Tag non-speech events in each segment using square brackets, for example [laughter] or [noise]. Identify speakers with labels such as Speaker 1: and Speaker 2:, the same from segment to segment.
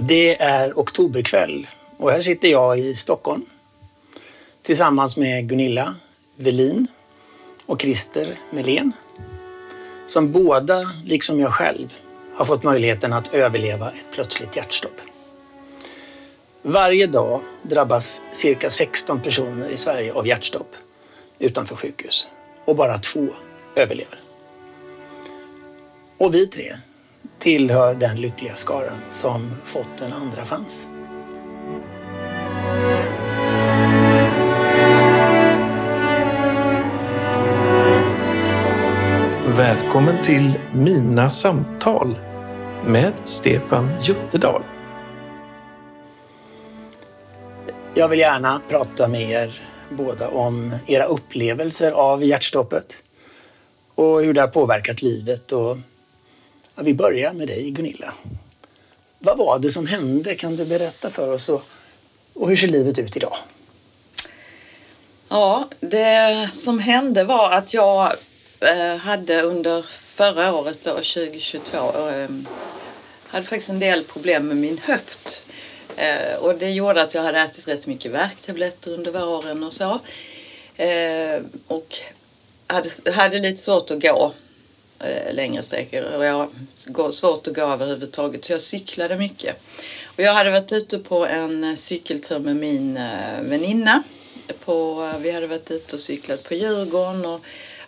Speaker 1: Det är oktoberkväll och här sitter jag i Stockholm tillsammans med Gunilla Velin och Christer Melén som båda, liksom jag själv, har fått möjligheten att överleva ett plötsligt hjärtstopp. Varje dag drabbas cirka 16 personer i Sverige av hjärtstopp utanför sjukhus och bara två överlever. Och vi tre tillhör den lyckliga skaran som fått en andra chans.
Speaker 2: Välkommen till Mina samtal med Stefan Jutterdal.
Speaker 1: Jag vill gärna prata med er båda om era upplevelser av hjärtstoppet och hur det har påverkat livet. Och ja, vi börjar med dig Gunilla. Vad var det som hände? Kan du berätta för oss? Och, och hur ser livet ut idag?
Speaker 3: Ja, det som hände var att jag eh, hade under förra året, då, 2022, ehm, hade faktiskt en del problem med min höft. Eh, och det gjorde att jag hade ätit rätt mycket värktabletter under våren och så. Eh, och hade, hade lite svårt att gå eh, längre sträckor och jag har svårt att gå överhuvudtaget så jag cyklade mycket. Och jag hade varit ute på en cykeltur med min eh, väninna. På, eh, vi hade varit ute och cyklat på Djurgården och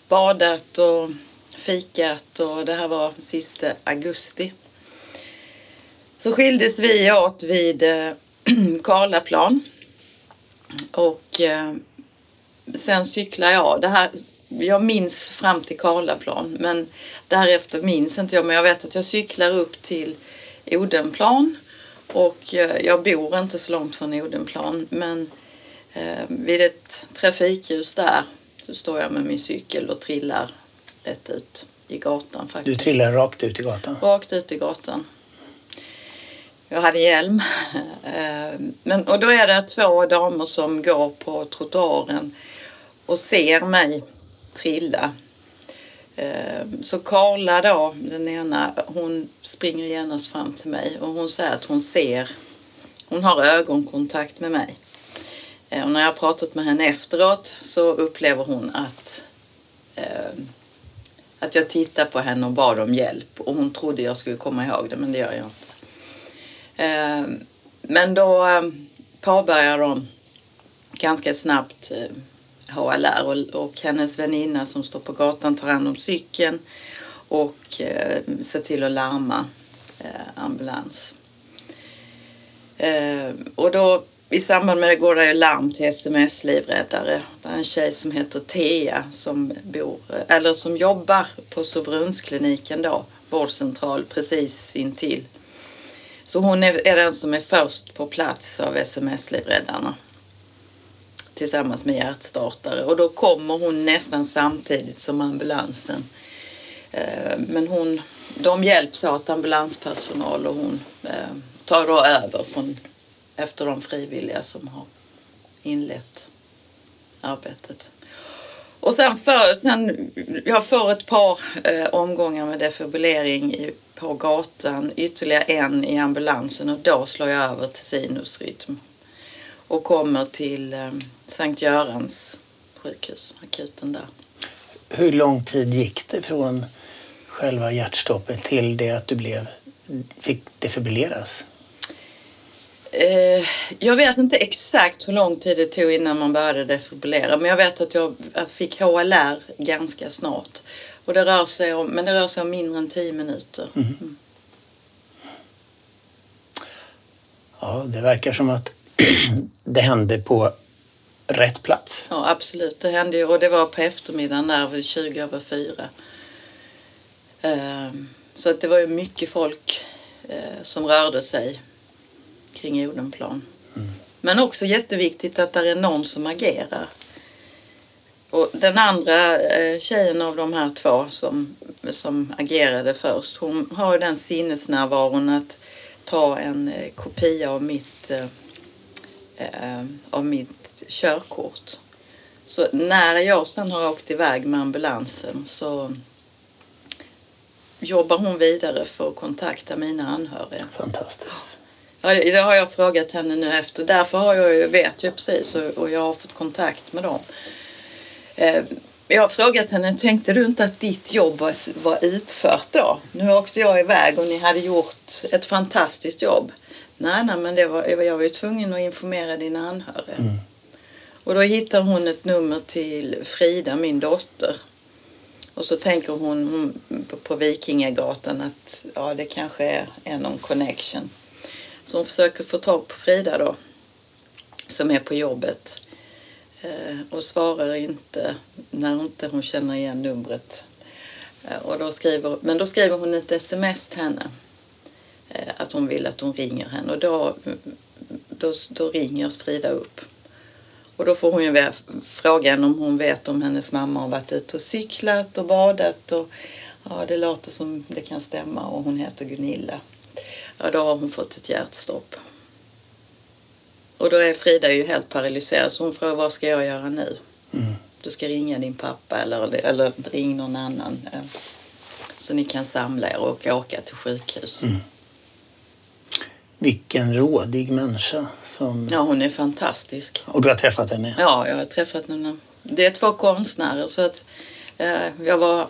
Speaker 3: badat och fikat och det här var sista augusti. Så skildes vi åt vid eh, [clears throat] Karlaplan. Och eh, sen cyklade jag. Det här, jag minns fram till Karlaplan men därefter minns inte jag. Men jag vet att jag cyklar upp till Odenplan. Och eh, jag bor inte så långt från Odenplan men eh, vid ett trafikljus där så står jag med min cykel och trillar rätt ut i gatan faktiskt.
Speaker 1: Du trillar rakt ut i gatan?
Speaker 3: Rakt ut i gatan. Jag hade hjälm. [laughs] Eh, men, och då är det två damer som går på trottoaren och ser mig trilla. Eh, så Karla då, den ena, hon springer genast fram till mig och hon säger att hon ser, hon har ögonkontakt med mig. Eh, och när jag har pratat med henne efteråt så upplever hon att eh, att jag tittar på henne och bad om hjälp och hon trodde jag skulle komma ihåg det men det gör jag inte. Men då påbörjar de ganska snabbt HLR och, och, hennes väninna som står på gatan tar hand om cykeln och eh, ser till att larma eh, ambulans. Eh, och då i samband med det går det larm till SMS livräddare. Det är en tjej som heter Thea som, bor, eller som jobbar på Sobrunnskliniken då, vårdcentral precis intill så hon är, är den som är först på plats av SMS-livräddarna tillsammans med hjärtstartare och då kommer hon nästan samtidigt som ambulansen. Eh, men hon, de hjälps åt ambulanspersonal och hon eh, tar då över från, efter de frivilliga som har inlett arbetet. Och sen, för, sen jag får ett par eh, omgångar med defibrillering i på gatan, ytterligare en i ambulansen och då slår jag över till sinusrytm och kommer till eh, Sankt Görans sjukhus, akuten där.
Speaker 1: Hur lång tid gick det från själva hjärtstoppet till det att du blev, fick defibrilleras?
Speaker 3: Eh, jag vet inte exakt hur lång tid det tog innan man började defibrillera men jag vet att jag fick HLR ganska snart. Och det rör sig om, men det rör sig om mindre än tio minuter. Mm. Mm.
Speaker 1: Ja, det verkar som att [clears throat] det hände på rätt plats.
Speaker 3: Ja, absolut. Det hände ju och det var på eftermiddagen där 20 över fyra. Ehm, så att det var ju mycket folk eh, som rörde sig kring Odenplan. Mm. Men också jätteviktigt att det är någon som agerar. Och den andra eh, tjejen av de här två som, som agerade först, hon har den sinnesnärvaron att ta en eh, kopia av mitt, eh, av mitt körkort. Så när jag sen har åkt iväg med ambulansen så jobbar hon vidare för att kontakta mina anhöriga.
Speaker 1: Fantastiskt.
Speaker 3: Ja, det har jag frågat henne nu efter. Därför har jag vet jag precis och, jag har fått kontakt med dem. Eh, jag har frågat henne, tänkte du inte att ditt jobb var, var utfört då? Nu åkte jag iväg och ni hade gjort ett fantastiskt jobb. Nej, nej, men det var, jag var ju tvungen att informera dina anhöriga.
Speaker 1: Mm.
Speaker 3: Och då hittar hon ett nummer till Frida, min dotter. Och så tänker hon, hon på Vikingagatan att ja, det kanske är, är någon connection. Så hon försöker få tag på Frida då, som är på jobbet. Eh, och svarar inte när inte hon känner igen numret. Eh, och då skriver, men då skriver hon ett sms till henne. Eh, att hon vill att hon ringer henne. Och då, då, då ringer Frida upp. Och då får hon ju frågan om hon vet om hennes mamma har varit ute och cyklat och badat. Och, ja, det låter som det kan stämma och hon heter Gunilla. Ja, då har hon fått ett hjärtstopp. Och då är Frida ju helt paralyserad så hon frågar vad ska jag göra nu?
Speaker 1: Mm.
Speaker 3: Du ska ringa din pappa eller, eller ring någon annan. Så ni kan samla er och åka till sjukhus.
Speaker 1: Mm. Vilken rådig människa. Som...
Speaker 3: Ja, hon är fantastisk.
Speaker 1: Och du har träffat henne?
Speaker 3: Ja, jag har träffat henne. Det är två konstnärer så att eh, jag var,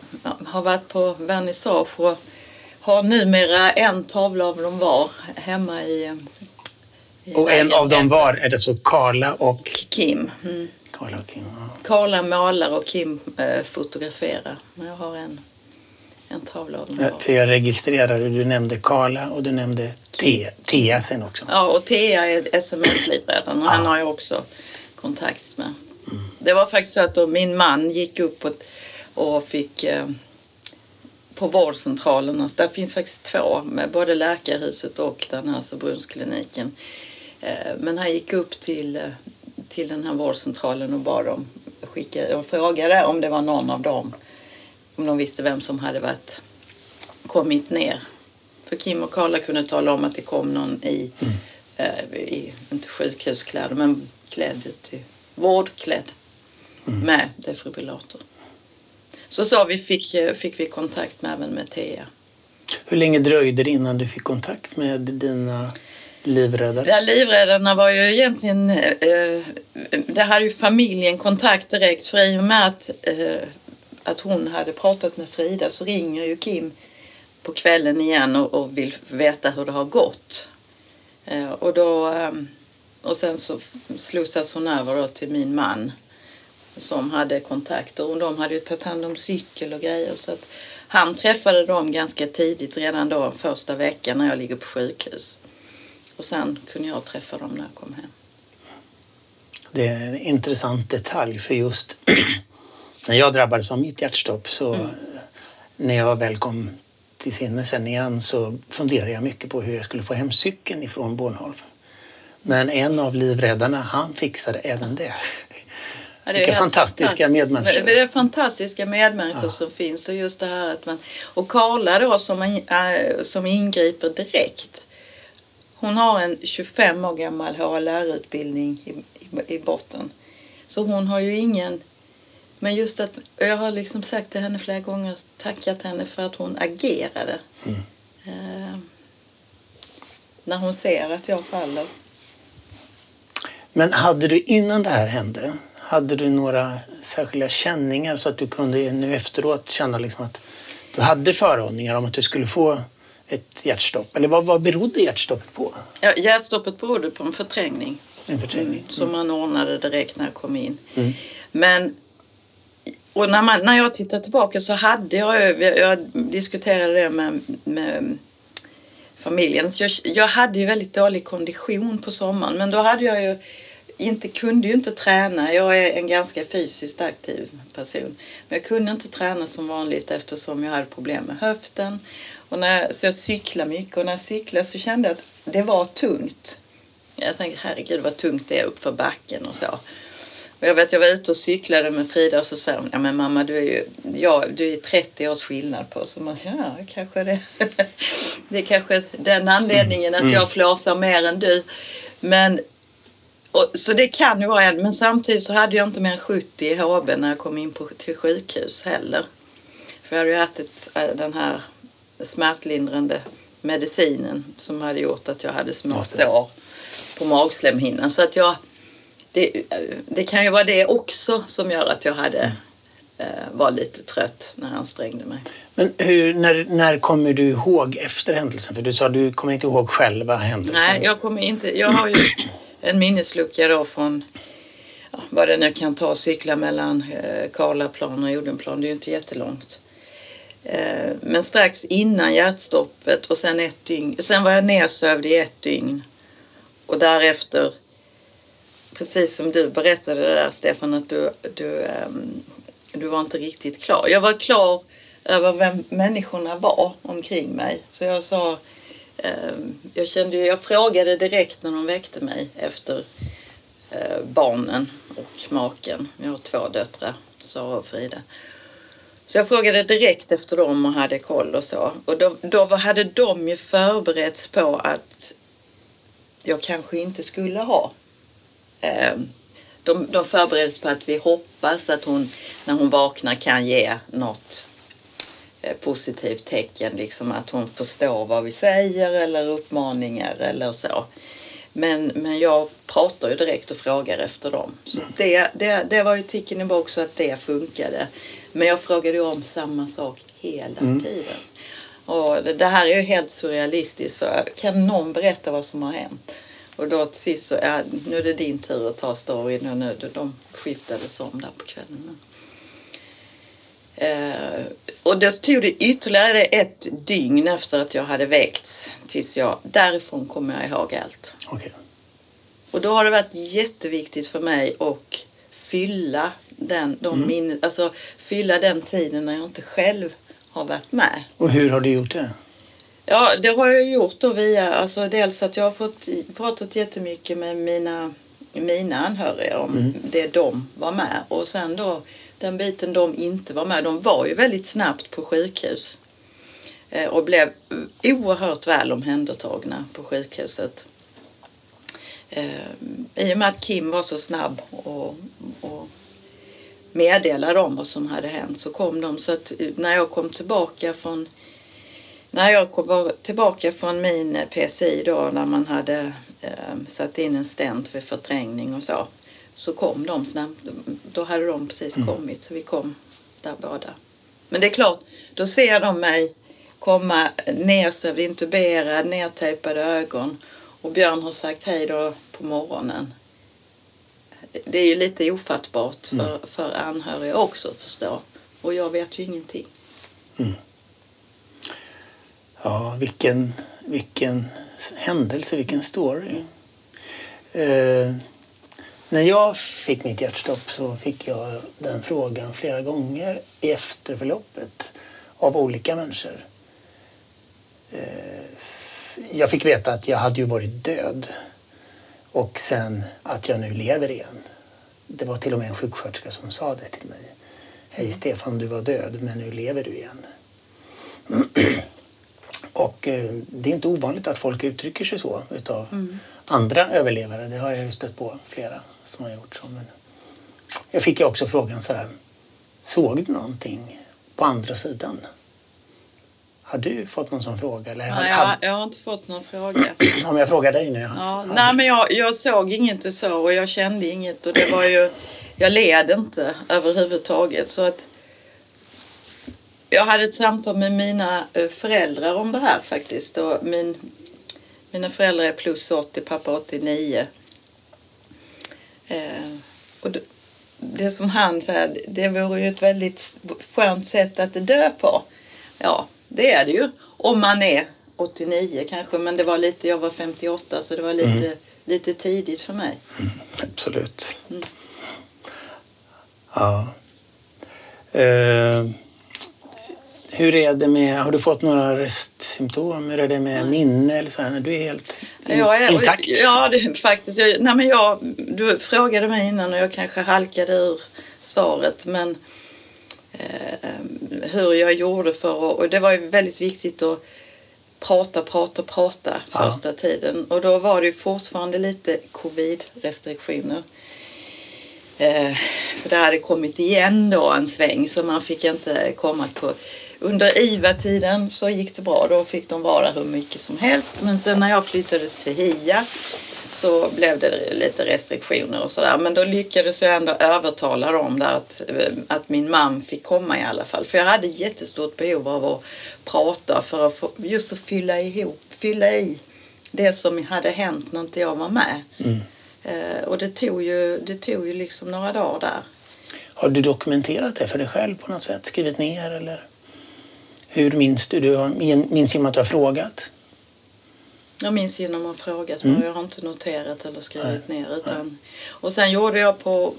Speaker 3: har varit på vernissage och har numera en tavla av dem var hemma i, i
Speaker 1: Och en av dem var, är det så Karla och...
Speaker 3: Kim. Mm.
Speaker 1: Karla och Kim. Ja.
Speaker 3: Karla målar och Kim eh, fotograferar. Men jag har en, en tavla av dem.
Speaker 1: För jag registrerade, du nämnde Karla och du nämnde Te- Tea sen också.
Speaker 3: Ja, och Thea är sms-livräddaren och han har jag också kontakt med. Det var faktiskt så att min man gick upp och, och fick eh, på vårdcentralen, där finns faktiskt två, med både läkarhuset och den här. Eh, men han gick upp till, eh, till den här vårdcentralen och bad dem skicka, och frågade om det var någon av dem, om de visste vem som hade varit, kommit ner. För Kim och Karla kunde tala om att det kom någon i, eh, i inte sjukhuskläder, men klädd till vårdklädd med defibrillator. Så så vi fick, eh, fick vi kontakt med även med Thea.
Speaker 1: Hur länge dröjde det innan du fick kontakt med dina livräddare?
Speaker 3: Ja, livräddarna var ju egentligen, eh, det hade ju familjen kontakt direkt för i och med att, eh, att hon hade pratat med Frida så ringer ju Kim på kvällen igen och, och vill veta hur det har gått. Eh, och, då, eh, och sen så slussas hon över då till min man som hade kontakter och de hade ju tagit hand om cykel och grejer så att han träffade dem ganska tidigt redan då första veckan när jag ligger på sjukhus. Och sen kunde jag träffa dem när jag kom hem.
Speaker 1: Det är en intressant detalj för just [clears throat] när jag drabbades av mitt hjärtstopp så när jag väl kom till sinne sen igen så funderade jag mycket på hur jag skulle få hem cykeln ifrån Bornholm. Men en av livräddarna, han fixade även det.
Speaker 3: Ja,
Speaker 1: Vilka
Speaker 3: helt
Speaker 1: fantastiska
Speaker 3: fantastiskt.
Speaker 1: medmänniskor.
Speaker 3: Det är fantastiska medmänniskor som finns och just det här att man... Och Karla då som, äh, som ingriper direkt. Hon har en 25 år gammal HLR-utbildning i, i, i botten. Så hon har ju ingen... Men just att, och jag har liksom sagt till henne flera gånger, tackat henne för att hon agerade.
Speaker 1: Mm.
Speaker 3: Eh, när hon ser att jag faller.
Speaker 1: Men hade du innan det här hände, hade du några särskilda känningar så att du kunde nu efteråt känna liksom att du hade föraningar om att du skulle få ett hjärtstopp? Eller vad, vad berodde hjärtstoppet på?
Speaker 3: Ja, hjärtstoppet berodde på en förträngning.
Speaker 1: En förträngning?
Speaker 3: Mm, som man ordnade direkt när jag kom in.
Speaker 1: Mm.
Speaker 3: Men och när, man, när jag tittar tillbaka så hade jag, jag, jag diskuterade det med, med familjen. Så jag, jag hade ju väldigt dålig kondition på sommaren men då hade jag ju inte, kunde ju inte träna. Jag är en ganska fysiskt aktiv person. Men jag kunde inte träna som vanligt eftersom jag hade problem med höften. Och när jag, så jag cyklade mycket och när jag cyklade så kände jag att det var tungt. Jag tänkte herregud vad tungt det är uppför backen och så. Jag vet jag var ute och cyklade med Frida och så sa hon, ja men mamma du är ju, ja, du är 30 års skillnad på oss. Så man, ja kanske det. [laughs] det är kanske den anledningen att jag flåsar mer än du. Men och, så det kan ju vara en, men samtidigt så hade jag inte mer än 70 i HB när jag kom in på, till sjukhus heller. För jag hade ju ätit äh, den här smärtlindrande medicinen som hade gjort att jag hade små sår på magslemhinnan. Så att jag, det, det kan ju vara det också som gör att jag hade eh, var lite trött när jag ansträngde mig.
Speaker 1: Men hur, när, när kommer du ihåg efter händelsen? För du sa du kommer inte ihåg själva händelsen.
Speaker 3: Nej, jag kommer inte. Jag har ju [clears throat] en minneslucka då från ja, vad det nu kan ta cykla mellan eh, Karlaplan och Odenplan. Det är ju inte jättelångt. Eh, men strax innan hjärtstoppet och sen ett dygn. Sen var jag nersövd i ett dygn. Och därefter, precis som du berättade det där Stefan, att du, du, ehm, du var inte riktigt klar. Jag var klar över vem människorna var omkring mig. Så jag sa, ehm, jag kände ju- jag frågade direkt när de väckte mig efter eh, barnen och maken. Jag har två döttrar, Sara och Frida. Så jag frågade direkt efter dem och hade koll och så. Och då, då hade de ju förberetts på att jag kanske inte skulle ha. Eh, de, de förbereddes på att vi hoppas att hon när hon vaknar kan ge något eh, positivt tecken, liksom att hon förstår vad vi säger eller uppmaningar eller så. Men, men jag pratar ju direkt och frågar efter dem. Så det, det, det var ju ticken i box att det funkade. Men jag frågade ju om samma sak hela tiden. Och det, det här är ju helt surrealistiskt. Så kan någon berätta vad som har hänt? Och då till sist så, ja, nu är det din tur att ta storyn. Och nu, de skiftades om där på kvällen. Eh, och då tog det ytterligare ett dygn efter att jag hade väckts tills jag, därifrån kommer jag ihåg allt.
Speaker 1: Okej.
Speaker 3: Och då har det varit jätteviktigt för mig att fylla den, de minne, alltså fylla den tiden när jag inte själv har varit med.
Speaker 1: Och hur har du gjort det?
Speaker 3: Ja, det har jag gjort då via, alltså dels att jag har fått pratat jättemycket med mina, mina anhöriga om det de var med och sen då den biten de inte var med. De var ju väldigt snabbt på sjukhus eh, och blev oerhört väl omhändertagna på sjukhuset. Eh, I och med att Kim var så snabb och, och meddelade dem vad som hade hänt så kom de så att när jag kom tillbaka från när jag kom, tillbaka från min PCI då när man hade eh, satt in en stent för förträngning och så så kom de snabbt. Då hade de precis kommit så vi kom där båda. Men det är klart, då ser de mig komma nersövd, intuberad, nertejpade ögon och Björn har sagt hej då på morgonen. Det är ju lite ofattbart för, för anhöriga också att förstå. Och jag vet ju ingenting.
Speaker 1: Ja, vilken, vilken händelse, vilken story. Eh, när jag fick mitt hjärtstopp så fick jag den frågan flera gånger i efterförloppet av olika människor. Eh, jag fick veta att jag hade ju varit död och sen att jag nu lever igen. Det var till och med en sjuksköterska som sa det till mig. Hej Stefan, du var död men nu lever du igen. [clears throat] Och eh, det är inte ovanligt att folk uttrycker sig så utav andra överlevare. Det har jag ju stött på flera som har gjort så. Men jag fick ju också frågan så här. Såg du någonting på andra sidan? Har du fått någon sån fråga? Eller
Speaker 3: Nej, jag, jag har inte fått någon fråga. [clears throat]
Speaker 1: om jag frågar dig nu.
Speaker 3: Ja, nej, men jag, jag såg inget så och jag kände inget och det var ju, jag led inte överhuvudtaget så att jag hade ett samtal med mina eh, föräldrar om det här faktiskt och min, mina föräldrar är plus 80, pappa 89. Eh, och det, det som han sa, det vore ju ett väldigt skönt sätt att dö på. Ja, det är det ju. Om man är 89 kanske, men det var lite, jag var 58 så det var lite, lite tidigt för mig.
Speaker 1: Absolut.
Speaker 3: Mm.
Speaker 1: Ja. Eh, hur är det med, har du fått några restsymptom? Hur är det med minne eller så här? Du är helt in,
Speaker 3: Jag är,
Speaker 1: intakt?
Speaker 3: Ja, det faktiskt. Jag, nej, men jag, du frågade mig innan och jag kanske halkade ur svaret. Men eh, hur jag gjorde för att, och det var ju väldigt viktigt att prata, prata, prata
Speaker 1: Ja.
Speaker 3: första tiden. Och då var det ju fortfarande lite covid-restriktioner. Eh, för det hade kommit igen då en sväng så man fick inte komma på. Under IVA-tiden så gick det bra. Då fick de vara hur mycket som helst. Men sen när jag flyttades till HIA så blev det lite restriktioner och sådär. Men då lyckades jag ändå övertala dem där att, att min man fick komma i alla fall. För jag hade jättestort behov av att prata för att få, just att fylla ihop, fylla i det som hade hänt när inte jag var med. Mm. Eh, och det tog, ju, det tog ju liksom några dagar där.
Speaker 1: Har du dokumenterat det för dig själv på något sätt? Skrivit ner eller? Hur minns du? Du minns genom att du har frågat?
Speaker 3: Jag minns genom att ha frågat mm. men jag har inte noterat eller skrivit Nej. ner. Utan, och sen gjorde jag på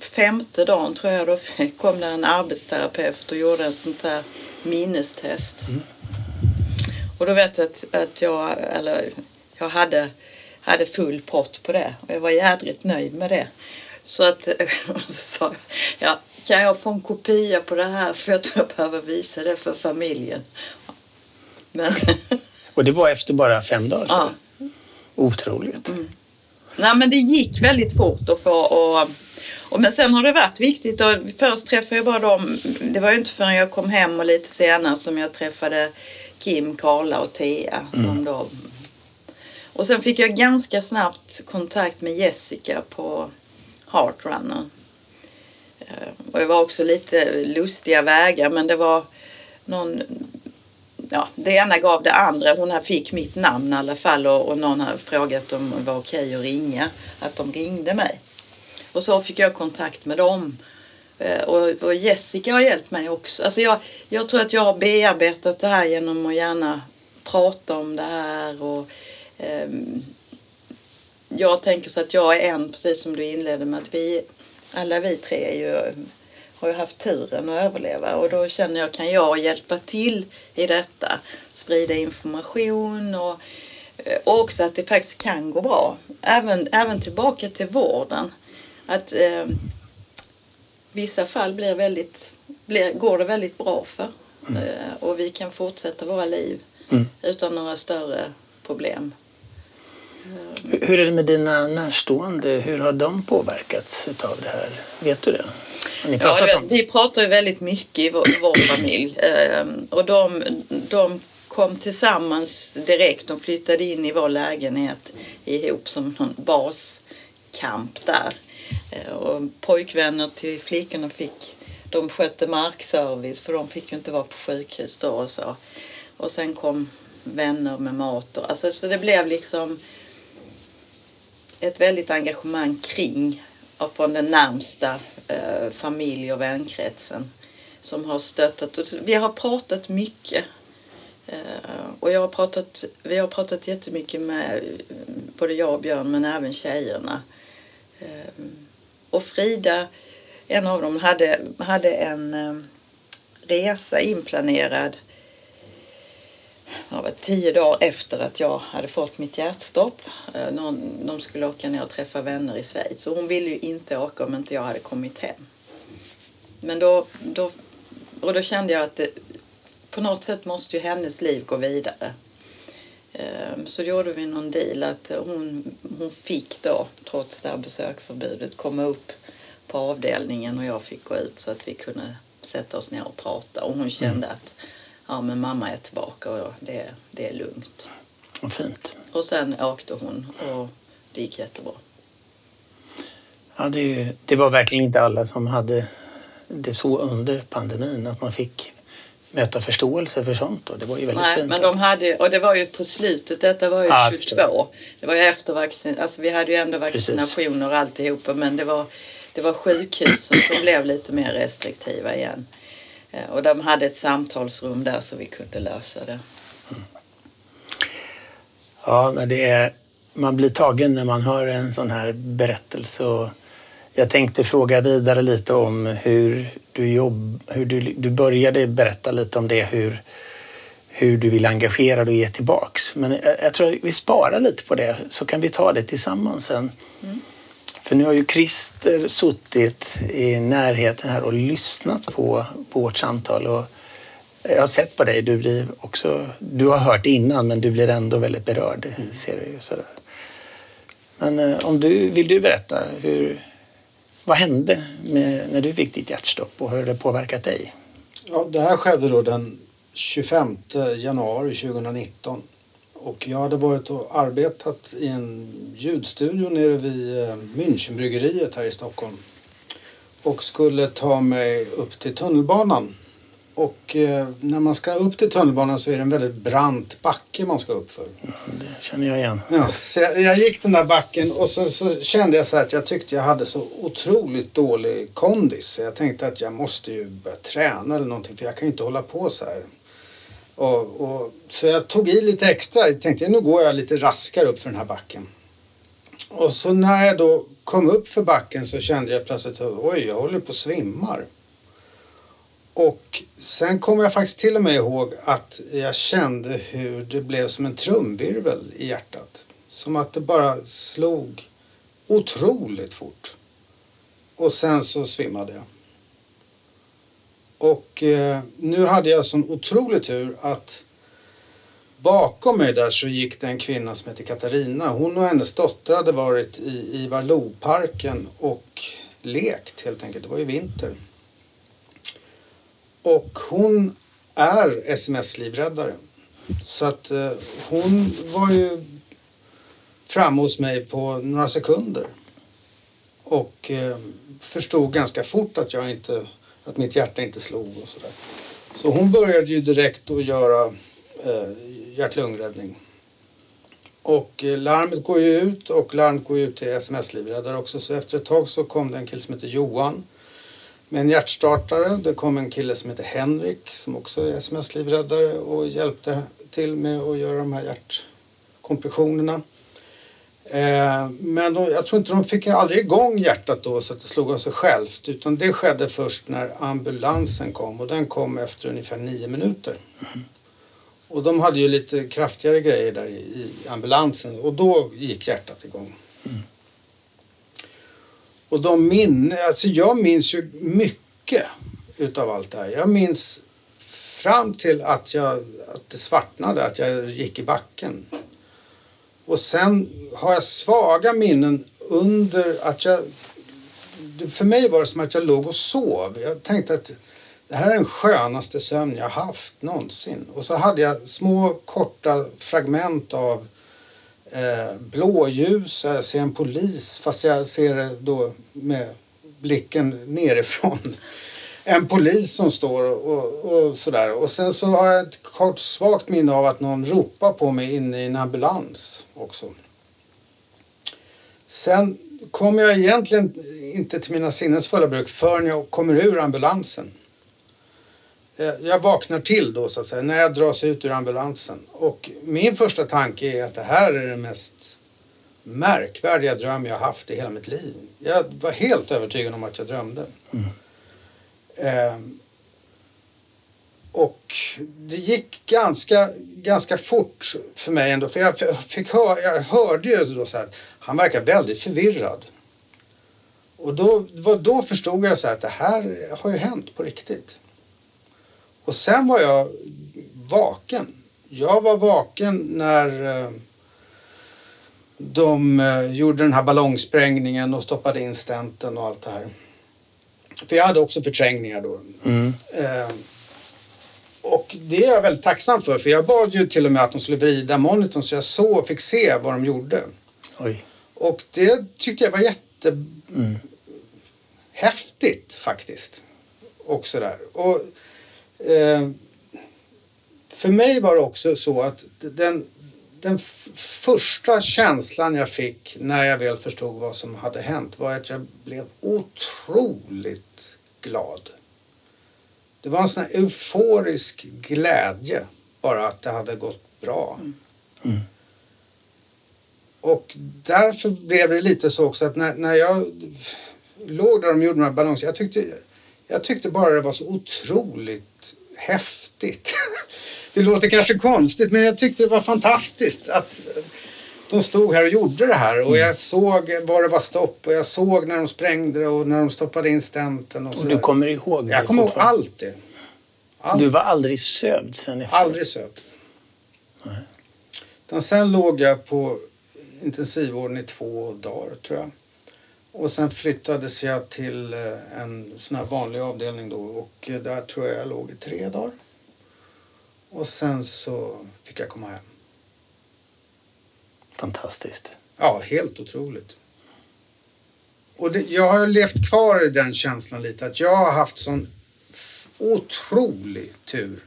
Speaker 3: femte dagen tror jag då [laughs] kom det en arbetsterapeut och gjorde en sånt här minnestest. Mm. Och då vet jag att, att jag, eller, jag hade, hade full pott på det och jag var jädrigt nöjd med det. Så att, [laughs] så sa jag, ja, kan jag få en kopia på det här för jag tror jag behöver visa det för familjen.
Speaker 1: Men [laughs] och det var efter bara fem dagar? Ja. Otroligt. Mm.
Speaker 3: Nej men det gick väldigt fort att få och, och men sen har det varit viktigt och först träffade jag bara dem, det var ju inte förrän jag kom hem och lite senare som jag träffade Kim, Karla och Thea mm. som då och sen fick jag ganska snabbt kontakt med Jessica på Heartrunner. Eh, och det var också lite lustiga vägar men det var någon ja, det ena gav det andra. Hon fick mitt namn i alla fall och, och någon har frågat om det var okej att ringa. Att de ringde mig. Och så fick jag kontakt med dem. Eh, och, och Jessica har hjälpt mig också. Alltså jag, jag tror att jag har bearbetat det här genom att gärna prata om det här. Och, eh, jag tänker så att jag är en, precis som du inledde med, att vi alla vi tre är ju har jag haft turen att överleva och då känner jag, kan jag hjälpa till i detta? Sprida information och, eh, och också att det faktiskt kan gå bra. Även, även tillbaka till vården. Att eh, vissa fall blir väldigt, blir, går det väldigt bra för mm. eh, och vi kan fortsätta våra liv mm. utan några större problem.
Speaker 1: Hur är det med dina närstående? Hur har de påverkats av det här? Vet du det?
Speaker 3: ja, vet, vi pratar ju väldigt mycket i vår, vår familj ehm, och de, de kom tillsammans direkt. De flyttade in i vår lägenhet ihop som någon baskamp där. Eh, och pojkvänner till flickorna fick, de skötte markservice för de fick ju inte vara på sjukhus då och så. Och sen kom vänner med mat och, alltså, så det blev liksom ett väldigt engagemang kring från den närmsta eh, familj och vänkretsen som har stöttat. Vi har pratat mycket eh, och jag har pratat, vi har pratat jättemycket med eh, både jag och Björn men även tjejerna. Eh, och Frida, en av dem, hade, hade en eh, resa inplanerad var tio dagar efter att jag hade fått mitt hjärtstopp. Eh, de skulle åka ner och träffa vänner i Schweiz och hon ville ju inte åka om inte jag hade kommit hem. Men då, då, och då kände jag att det, på något sätt måste ju hennes liv gå vidare. Ehm, så gjorde vi någon deal att hon, hon fick då, trots det här besökförbudet, komma upp på avdelningen och jag fick gå ut så att vi kunde sätta oss ner och prata. Och hon kände mm. att ja, men mamma är tillbaka och det, det är lugnt.
Speaker 1: Vad fint.
Speaker 3: Och sen åkte hon och det gick jättebra.
Speaker 1: Ja, det, det var verkligen inte alla som hade det så under pandemin, att man fick möta förståelse för sånt. Och det var ju väldigt
Speaker 3: Nej,
Speaker 1: fint.
Speaker 3: Men de hade, och det var ju på slutet, detta var ju ja, 22. Det var ju efter vaccin, alltså vi hade ju ändå vaccinationer och alltihopa men det var, det var sjukhusen som blev lite mer restriktiva igen. Eh, och de hade ett samtalsrum där så vi kunde lösa det. Mm.
Speaker 1: Ja, men det är, man blir tagen när man hör en sån här berättelse. Och jag tänkte fråga vidare lite om hur du jobb, hur du, du började berätta lite om det, hur, hur du vill engagera dig och ge tillbaks. Men jag, jag tror att vi sparar lite på det så kan vi ta det tillsammans sen. Mm. För nu har ju Christer suttit i närheten här och lyssnat på, på vårt samtal. Och jag har sett på dig, du, blir också, du har hört innan men du blir ändå väldigt berörd. Mm. Ser du, sådär. Men eh, om du, vill du berätta, hur, vad hände med, när du fick ditt hjärtstopp och hur det påverkat dig?
Speaker 4: Ja, det här skedde då den 25 januari 2019. Och jag hade varit och arbetat i en ljudstudio nere vid eh, Münchenbryggeriet här i Stockholm. Och skulle ta mig upp till tunnelbanan. Och eh, när man ska upp till tunnelbanan så är det en väldigt brant backe man ska upp för.
Speaker 1: Det känner jag igen.
Speaker 4: Ja, så jag, jag gick den där backen och så, så kände jag så här att jag tyckte jag hade så otroligt dålig kondis. Så jag tänkte att jag måste ju börja träna eller någonting för jag kan ju inte hålla på så här. Och, och, så jag tog i lite extra. Jag tänkte nu går jag lite raskare upp för den här backen. Och så när jag då kom upp för backen så kände jag plötsligt oj, jag håller på att svimmar. Och sen kommer jag faktiskt till och med ihåg att jag kände hur det blev som en trumvirvel i hjärtat. Som att det bara slog otroligt fort. Och sen så svimmade jag. Och eh, nu hade jag sån otrolig tur att bakom mig där så gick det en kvinna som heter Katarina. Hon och hennes dotter hade varit i Ivar Lo-parken och lekt helt enkelt. Det var ju vinter. Och hon är sms-livräddare. Så att eh, hon var ju framme hos mig på några sekunder. Och eh, förstod ganska fort att jag inte, att mitt hjärta inte slog och sådär. Så hon började ju direkt att göra eh, hjärt-lungräddning. Och eh, larmet går ju ut och larmet går ut till sms-livräddare också. Så efter ett tag så kom det en kille som heter Johan med en hjärtstartare. Det kom en kille som heter Henrik som också är sms-livräddare och hjälpte till med att göra de här hjärtkompressionerna. Eh, men de, jag tror inte de fick aldrig igång hjärtat då så att det slog av sig självt utan det skedde först när ambulansen kom och den kom efter ungefär nio minuter. Och de hade ju lite kraftigare grejer där i, i ambulansen och då gick hjärtat igång. Och de min, alltså jag minns ju mycket utav allt det här. Jag minns fram till att, jag, att det svartnade, att jag gick i backen. Och sen har jag svaga minnen under att jag... För mig var det som att jag låg och sov. Jag tänkte att det här är den skönaste sömn jag haft någonsin. Och så hade jag små korta fragment av eh, blåljus, jag ser en polis fast jag ser det då med blicken nerifrån. En polis som står och, och sådär. Och sen så har jag ett kort svagt minne av att någon ropar på mig inne i en ambulans också. Sen kommer jag egentligen inte till mina sinnens fulla bruk förrän jag kommer ur ambulansen. Eh, jag vaknar till då så att säga när jag dras ut ur ambulansen. Och min första tanke är att det här är den mest märkvärdiga dröm jag haft i hela mitt liv. Jag var helt övertygad om att jag drömde. Mm. Eh, och det gick ganska, ganska fort för mig ändå. För jag, fick hör, jag hörde ju då så att han verkar väldigt förvirrad. Och då, då förstod jag så att det här har ju hänt på riktigt. Och sen var jag vaken. Jag var vaken när eh, de eh, gjorde den här ballongsprängningen och stoppade in stenten och allt det här. För jag hade också förträngningar då. Mm. Eh, och det är jag väldigt tacksam för, för jag bad ju till och med att de skulle vrida monitorn så jag såg, fick se vad de gjorde. Oj. Och det tyckte jag var jätte mm. faktiskt. Och sådär. Och Eh, för mig var det också så att den, den första känslan jag fick när jag väl förstod vad som hade hänt var att jag blev otroligt glad. Det var en sån här euforisk glädje bara att det hade gått bra. Mm. Och därför blev det lite så också att när, när jag låg där de gjorde de här ballongerna, jag tyckte jag tyckte bara det var så otroligt häftigt. [laughs] Det låter kanske konstigt men jag tyckte det var fantastiskt att de stod här och gjorde det här och jag mm. såg var det var stopp och jag såg när de sprängde det och när de stoppade in stenten. Och,
Speaker 1: och du kommer ihåg
Speaker 4: det? Jag kommer ihåg allt det.
Speaker 1: Allt. Du var aldrig sövd sen efter?
Speaker 4: Aldrig sövd. Nej. sen låg jag på intensivvården i två dagar tror jag. Och sen flyttades jag till eh, en sån här vanlig avdelning då och eh, där tror jag jag låg i tre dagar. Och sen så fick jag komma hem.
Speaker 1: Fantastiskt.
Speaker 4: Ja, helt otroligt. Och det, jag har levt kvar i den känslan lite att jag har haft sån otrolig tur.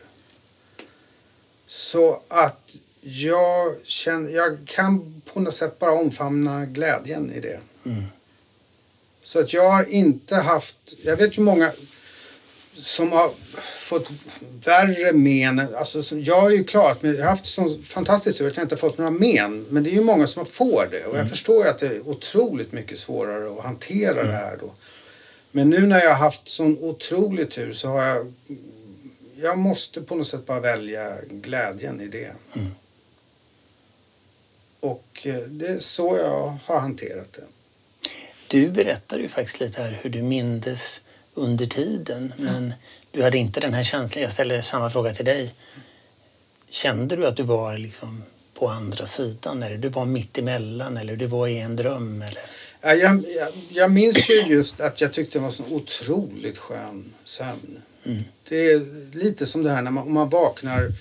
Speaker 4: Så att jag känner, jag kan på något sätt bara omfamna glädjen i det.
Speaker 1: Mm.
Speaker 4: Så att jag har inte haft, jag vet ju många som har fått värre men. Alltså, jag har ju klarat mig, jag har haft sån fantastisk tur att jag inte fått några men. Men det är ju många som får det och jag förstår ju att det är otroligt mycket svårare att hantera det här då. Men nu när jag har haft sån otrolig tur så har jag, jag måste på något sätt bara välja glädjen i det.
Speaker 1: Mm.
Speaker 4: Och eh, det är så jag har hanterat det.
Speaker 1: Du berättade ju faktiskt lite här hur du mindes under tiden, men du hade inte den här känslan. Jag ställer samma fråga till dig. Kände du att du var liksom på andra sidan eller du var mitt emellan eller du var i en dröm? Eller?
Speaker 4: Ja, jag, jag, jag minns ju just att jag tyckte det var så otroligt skön sömn.
Speaker 1: Mm.
Speaker 4: Det är lite som det här när man, om man vaknar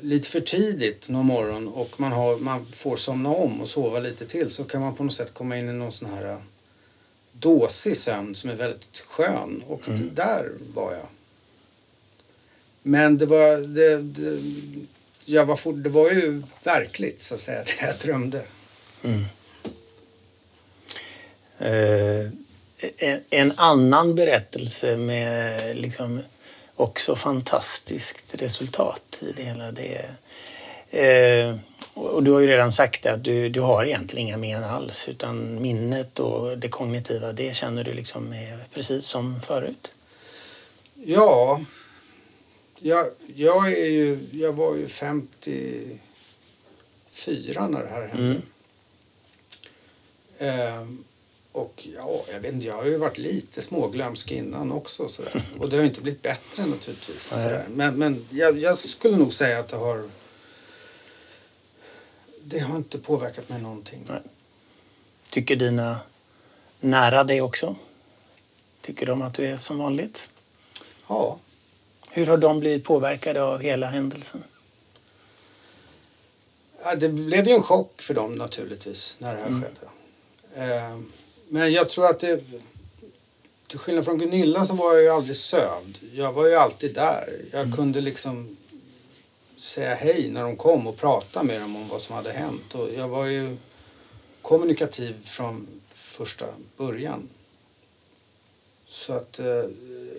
Speaker 4: lite för tidigt någon morgon och man, har, man får somna om och sova lite till så kan man på något sätt komma in i någon sån här dåsig sömn som är väldigt skön och
Speaker 1: Mm.
Speaker 4: där var jag. Men det var, det, det, jag var for, det var ju verkligt så att säga [laughs] det jag drömde.
Speaker 1: Mm. Eh, en, en annan berättelse med liksom också fantastiskt resultat i det hela. Det är, eh, och du har ju redan sagt det, att du, du har egentligen inga men alls utan minnet och det kognitiva det känner du liksom är precis som förut.
Speaker 4: Ja, jag, jag, är ju, jag var ju 54 när det här hände.
Speaker 1: Mm.
Speaker 4: Ehm, och ja, jag vet inte, jag har ju varit lite småglömsk innan också. Sådär. [laughs] Och det har ju inte blivit bättre naturligtvis. Men, men jag, jag skulle nog säga att det har... Det har inte påverkat mig någonting.
Speaker 1: Nej. Tycker dina nära dig också? Tycker de att du är som vanligt?
Speaker 4: Ja,
Speaker 1: Hur har de blivit påverkade av hela händelsen?
Speaker 4: Ja, det blev ju en chock för dem naturligtvis när det här
Speaker 1: Mm.
Speaker 4: skedde. Eh, men jag tror att det... Till skillnad från Gunilla så var jag ju aldrig sövd. Jag var ju alltid där. Jag
Speaker 1: Mm.
Speaker 4: kunde liksom säga hej när de kom och prata med dem om vad som hade hänt. Och jag var ju kommunikativ från första början. Så att eh,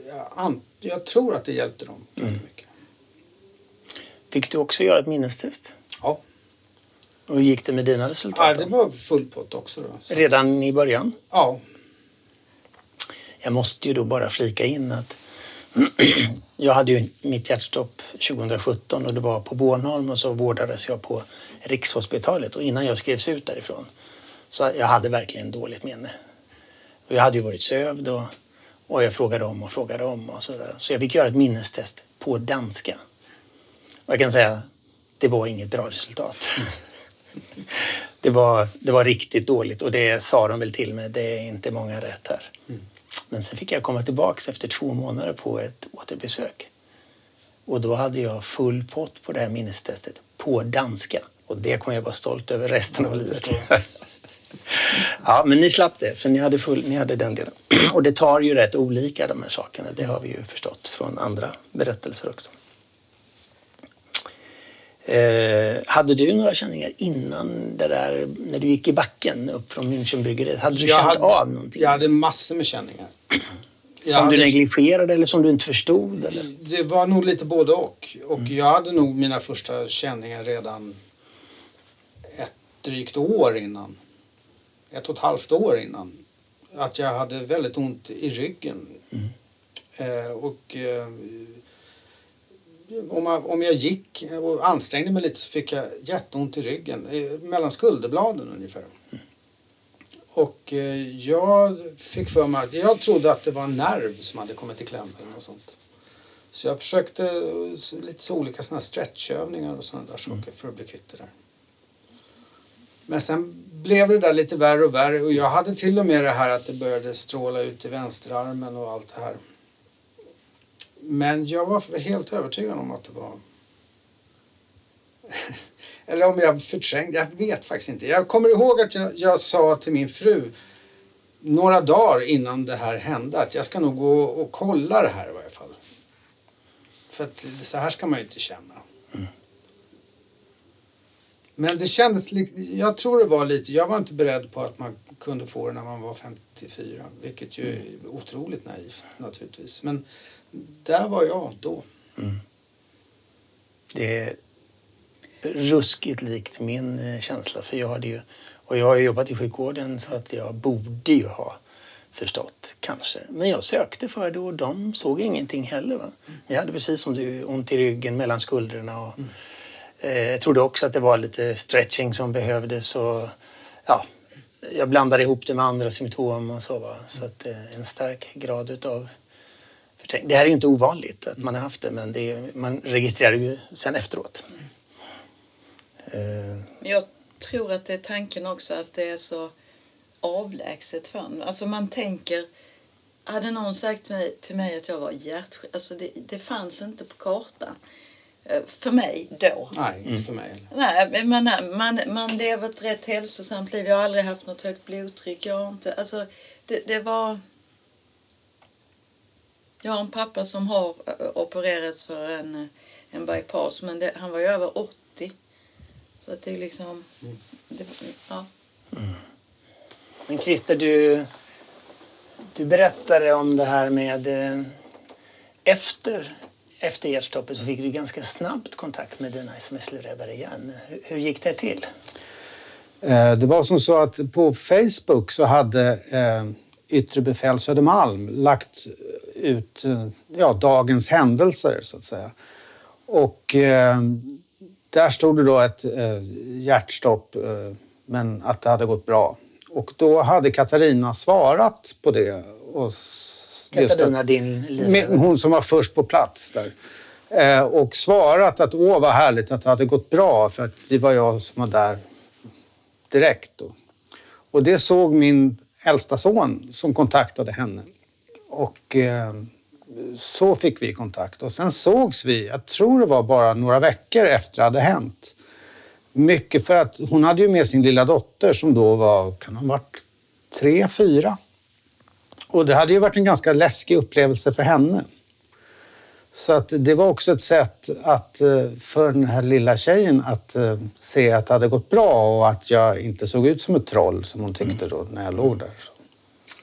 Speaker 4: jag, jag tror att det hjälpte dem ganska
Speaker 1: Mm.
Speaker 4: mycket.
Speaker 1: Fick du också göra ett minnestest?
Speaker 4: Ja.
Speaker 1: Och hur gick det med dina resultat?
Speaker 4: ja, det var full pott också då. Så,
Speaker 1: Redan i början?
Speaker 4: ja,
Speaker 1: Jag måste ju då bara flika in att jag hade ju mitt hjärtstopp 2017 och det var på Bornholm och så vårdades jag på Rikshospitalet och innan jag skrevs ut därifrån så jag hade verkligen dåligt minne. Och jag hade ju varit sövd och, och jag frågade om och frågade om och sådär. Så jag fick göra ett minnestest på danska. Och jag kan säga, det var inget bra resultat. [laughs] det, var, det var riktigt dåligt och det sa de väl till mig, det är inte många rätt här. Mm. Men sen fick jag komma tillbaks efter två månader på ett återbesök. Och då hade jag full pott på det här minnestestet på danska. Och det kommer jag vara stolt över resten av livet. [laughs] ja, men ni slapp det, för ni hade, full, ni hade den delen. [clears throat] Och det tar ju rätt olika de här sakerna. Det har vi ju förstått från andra berättelser också. Eh, hade du några känningar innan det där, när du gick i backen upp från Münchenbryggeriet? Hade du
Speaker 4: Jag
Speaker 1: känt
Speaker 4: hade-
Speaker 1: av någonting?
Speaker 4: Jag hade massor med känningar. [clears throat] Jag
Speaker 1: som du
Speaker 4: hade-
Speaker 1: negligerade eller som du inte förstod? Eller?
Speaker 4: Det var nog lite både och. Och
Speaker 1: Mm.
Speaker 4: jag hade nog mina första känningar redan ett drygt år innan. Ett och ett halvt år innan. Att jag hade väldigt ont i ryggen.
Speaker 1: Mm.
Speaker 4: Eh, och eh, om, jag, om jag gick och ansträngde mig lite så fick jag jätteont i ryggen. Eh, mellan skulderbladen ungefär. Och eh, jag fick för mig att jag trodde att det var en nerv som hade kommit i kläm eller något sånt. Så jag försökte eh, lite så olika såna stretchövningar och sådana där saker för att bli kvitt det där. Men sen blev det där lite värre och värre och jag hade till och med det här att det började stråla ut i vänsterarmen och allt det här. Men jag var helt övertygad om att det var... [laughs] Eller om jag förträngde, jag vet faktiskt inte. Jag kommer ihåg att jag, jag sa till min fru några dagar innan det här hände att jag ska nog gå och kolla det här i varje fall. För att så här ska man ju inte känna. Mm. Men det kändes, jag tror det var lite, jag var inte beredd på att man kunde få det när man var 54. Vilket ju är otroligt naivt naturligtvis. Men där var jag då. Mm.
Speaker 1: Det är ruskigt likt min eh, känsla. För jag hade ju, och jag har jobbat i sjukvården så att jag borde ju ha förstått kanske. Men jag sökte för det och de såg ingenting heller. Va? Jag hade precis som du ont i ryggen mellan skuldrorna. Och, mm. eh, jag trodde också att det var lite stretching som behövdes. Och, ja, jag blandade ihop det med andra symptom och så. Va? Så att, eh, en stark grad utav det här är ju inte ovanligt att man har haft det men det är, man registrerar ju sen efteråt.
Speaker 3: Mm. Jag tror att det är tanken också att det är så avlägset för en. Alltså man tänker, hade någon sagt till mig, till mig att jag var hjärtsjuk, alltså det, det fanns inte på kartan. Eh, för mig då.
Speaker 4: Nej, inte mm. för mig.
Speaker 3: Nej, man, man, man lever ett rätt hälsosamt liv. Jag har aldrig haft något högt blodtryck. Jag har inte, alltså, det, det var jag har en pappa som har eh, opererats för en, eh, en bypass men det, han var ju över 80. Så att det är liksom... Mm. Det, ja. Mm.
Speaker 1: Men Christer, du, du berättade om det här med... Eh, efter, efter hjärtstoppet så fick du ganska snabbt kontakt med dina sms-livräddare igen. Hur, hur gick det till?
Speaker 4: Det var som så att på Facebook så hade Yttre befäl Södermalm lagt ut ja, dagens händelser så att säga. Och eh, där stod det då ett eh, hjärtstopp eh, men att det hade gått bra. Och då hade Katarina svarat på det. Och
Speaker 1: Katarina, din
Speaker 4: livräddare? Hon som var först på plats där. Eh, och svarat att åh vad härligt att det hade gått bra för att det var jag som var där direkt. Då. Och det såg min äldsta son som kontaktade henne. Och eh, så fick vi kontakt. Och sen sågs vi, jag tror det var bara några veckor efter det hade hänt. Mycket för att hon hade ju med sin lilla dotter som då var, kan ha varit tre, fyra. Och det hade ju varit en ganska läskig upplevelse för henne. Så att det var också ett sätt att, eh, för den här lilla tjejen att eh, se att det hade gått bra och att jag inte såg ut som ett troll som hon tyckte då när jag låg där.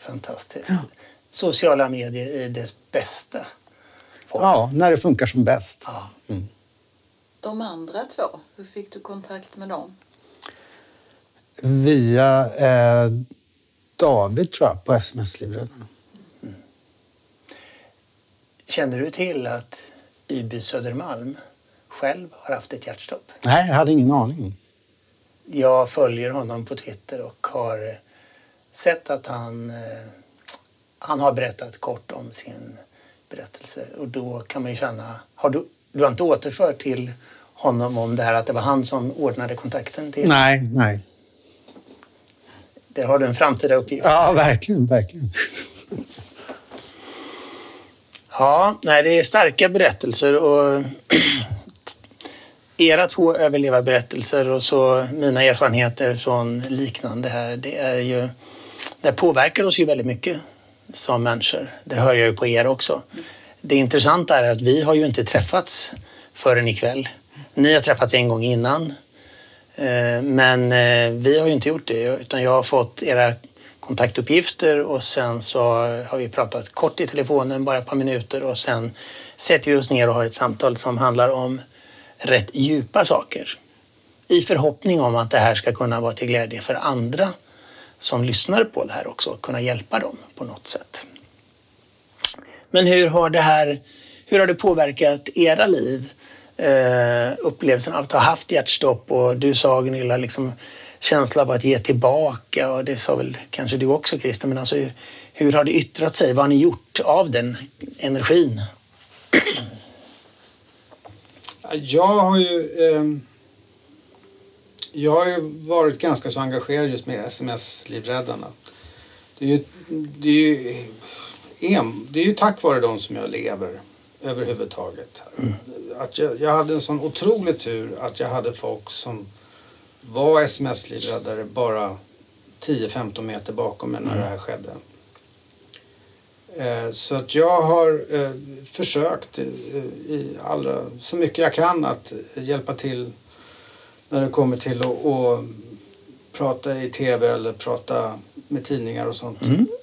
Speaker 1: Fantastiskt. Ja. Sociala medier i dess bästa
Speaker 4: form. Ja, när det funkar som bäst. Ja. Mm.
Speaker 3: De andra två, hur fick du kontakt med dem?
Speaker 4: Via eh, David, tror jag, på sms-livräddarna.
Speaker 1: Känner du till att Yby Södermalm själv har haft ett hjärtstopp?
Speaker 4: Nej, jag hade ingen aning.
Speaker 1: Jag följer honom på Twitter och har sett att han, eh, han har berättat kort om sin berättelse. Och då kan man ju känna, har du, du har inte återfört till honom om det här att det var han som ordnade kontakten till?
Speaker 4: Nej, nej.
Speaker 1: Det har du en framtida uppgift.
Speaker 4: Ja, verkligen, verkligen.
Speaker 1: Ja, nej, det är starka berättelser och [clears throat] era två överlevarberättelser och så mina erfarenheter från liknande här, det är ju, det påverkar oss ju väldigt mycket som människor. Det hör jag ju på er också. Det intressanta är att vi har ju inte träffats förrän ikväll. Ni har träffats en gång innan. Eh, men eh, vi har ju inte gjort det utan jag har fått era kontaktuppgifter och sen så har vi pratat kort i telefonen, bara ett par minuter och sen sätter vi oss ner och har ett samtal som handlar om rätt djupa saker. I förhoppning om att det här ska kunna vara till glädje för andra som lyssnar på det här också, kunna hjälpa dem på något sätt. Men hur har det här hur har det påverkat era liv? Eh, upplevelsen av att ha haft hjärtstopp och du sa Gunilla, liksom, känsla av att ge tillbaka och det sa väl kanske du också Christer, men alltså hur, hur har det yttrat sig? Vad har ni gjort av den energin?
Speaker 4: Jag har ju... Eh, jag har ju varit ganska så engagerad just med SMS-livräddarna. Det är ju, det är ju, en, det är ju tack vare dem som jag lever överhuvudtaget. Att jag, jag hade en sån otrolig tur att jag hade folk som var SMS-livräddare bara 10-15 meter bakom mig när det här skedde. Eh, Så att jag har eh, försökt eh, i alla, så mycket jag kan att hjälpa till när det kommer till att, att prata i tv eller prata med tidningar och sånt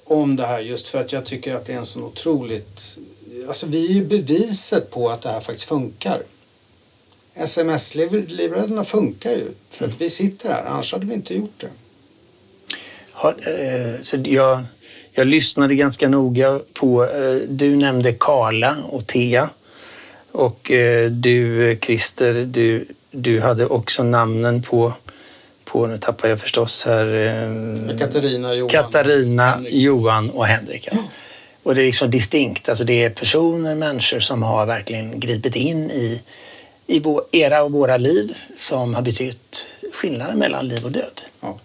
Speaker 4: om det här just för att jag tycker att det är en sån otroligt... Alltså vi är ju beviset på att det här faktiskt funkar. SMS-livräddarna funkar ju för att vi sitter här, annars hade vi inte gjort det.
Speaker 1: Har, eh, så jag, jag lyssnade ganska noga på, eh, du nämnde Karla och Thea. Och eh, du, Christer, du, du hade också namnen på, på nu tappar jag förstås här, eh,
Speaker 4: Katarina, Johan.
Speaker 1: Katarina,
Speaker 4: Henrik.
Speaker 1: Johan och Henrik. Ja. Och det är liksom distinkt, alltså det är personer, människor som har verkligen gripit in i, i era och våra liv som har betytt skillnaden mellan liv och död.
Speaker 4: Ja.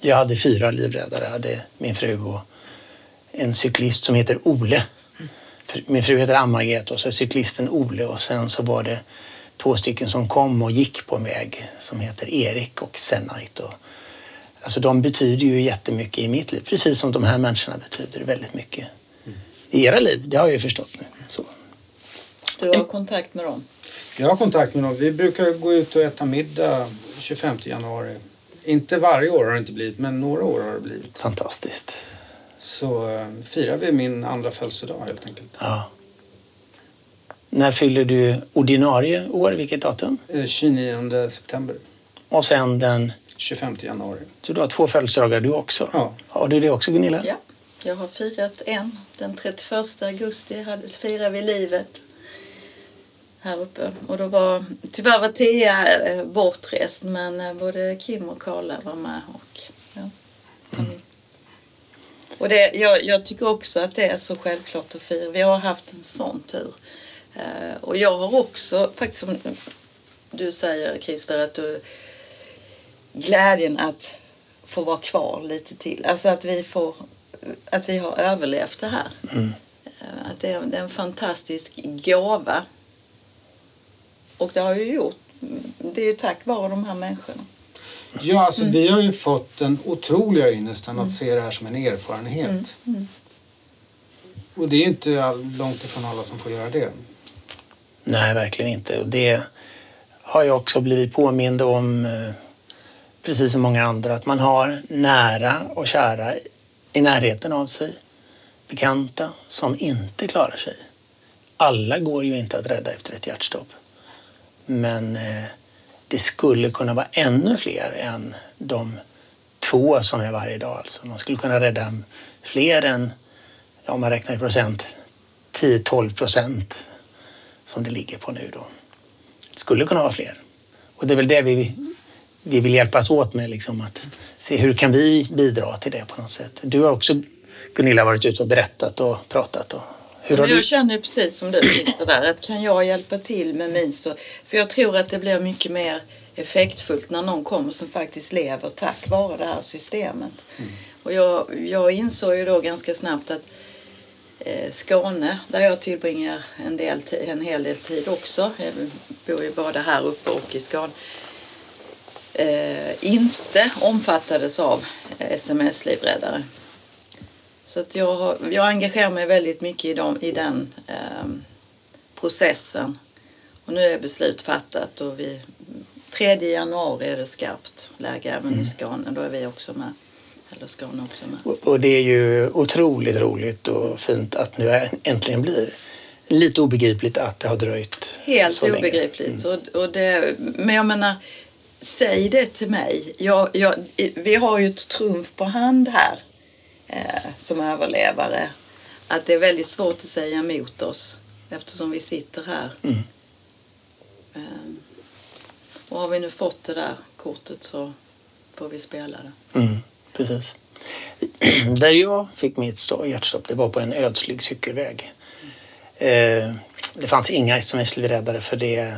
Speaker 1: Jag hade fyra livräddare. Jag hade min fru och en cyklist som heter Ole. Min fru heter Ann-Margret och så cyklisten Ole och sen så var det två stycken som kom och gick på en väg som heter Erik och Senite. Och, alltså de betyder ju jättemycket i mitt liv, precis som de här människorna betyder väldigt mycket i era liv. Det har jag ju förstått nu. Så.
Speaker 3: Du har kontakt med dem?
Speaker 4: Jag har kontakt med dem. Vi brukar gå ut och äta middag 25 januari. Inte varje år har det inte blivit, men några år har det blivit.
Speaker 1: Fantastiskt.
Speaker 4: Så eh, firar vi min andra födelsedag helt enkelt.
Speaker 1: Ja. När fyller du ordinarie år? Vilket datum?
Speaker 4: Eh, 29 september,
Speaker 1: Och sen den
Speaker 4: 25 januari.
Speaker 1: Så du har två födelsedagar du också?
Speaker 4: Ja.
Speaker 1: Har du det också Gunilla?
Speaker 3: Ja, jag har firat en. Den 31 augusti firade vi livet här uppe. Och då var, tyvärr var Thea eh, bortrest men eh, både Kim och Karla var med. Och, ja, familj. och det, jag, jag tycker också att det är så självklart att fira. Vi har haft en sån tur. Eh, och jag har också, faktiskt som du säger Christer, att du, glädjen att få vara kvar lite till. Alltså att vi får att vi har överlevt det här. Eh, Att det är, det är en fantastisk gåva. Och det har ju gjort. Det är ju tack vare de här människorna.
Speaker 4: Ja, alltså vi har ju fått den otroliga ynnesten att se det här som en erfarenhet. Och det är inte all, långt ifrån alla som får göra det.
Speaker 1: Nej, verkligen inte. Och det har jag också blivit påmind om, eh, precis som många andra, att man har nära och kära i närheten av sig, bekanta, som inte klarar sig. Alla går ju inte att rädda efter ett hjärtstopp. Men eh, det skulle kunna vara ännu fler än de två som är varje dag. Alltså man skulle kunna rädda fler än, om man räknar i procent, 10-12 procent som det ligger på nu. Då. Det skulle kunna vara fler. Och det är väl det vi, vi vill hjälpas åt med, liksom, att se hur kan vi bidra till det på något sätt. Du har också, Gunilla, varit ute och berättat och pratat. Och, hur har
Speaker 3: jag
Speaker 1: du...
Speaker 3: känner precis som du Christer där, att kan jag hjälpa till med min så... För jag tror att det blir mycket mer effektfullt när någon kommer som faktiskt lever tack vare det här systemet. Och jag, jag insåg ju då ganska snabbt att Skåne, där jag tillbringar en, del, en hel del tid också, jag bor ju både här uppe och i Skåne, eh, inte omfattades av sms-livräddare. Så att jag, jag engagerar mig väldigt mycket i, dem, i den ehm, processen. Och nu är beslut fattat och vi, 3 januari är det skarpt läge även i Skåne. Då är vi också med. Eller Skåne också med.
Speaker 1: Och- Och det är ju otroligt roligt och fint att nu äntligen blir lite obegripligt att det har dröjt
Speaker 3: Helt
Speaker 1: så länge.
Speaker 3: obegripligt. Och, och det, men jag menar, säg det till mig. Jag, jag, vi har ju ett trumf på hand här eh, som överlevare. Att det är väldigt svårt att säga emot oss eftersom vi sitter här.
Speaker 1: Mm.
Speaker 3: Eh, och har vi nu fått det där kortet så får vi spela det.
Speaker 1: Mm, precis. [clears throat] Där jag fick mitt hjärtstopp det var på en ödslig cykelväg. Eh, det fanns inga sms-livräddare för det,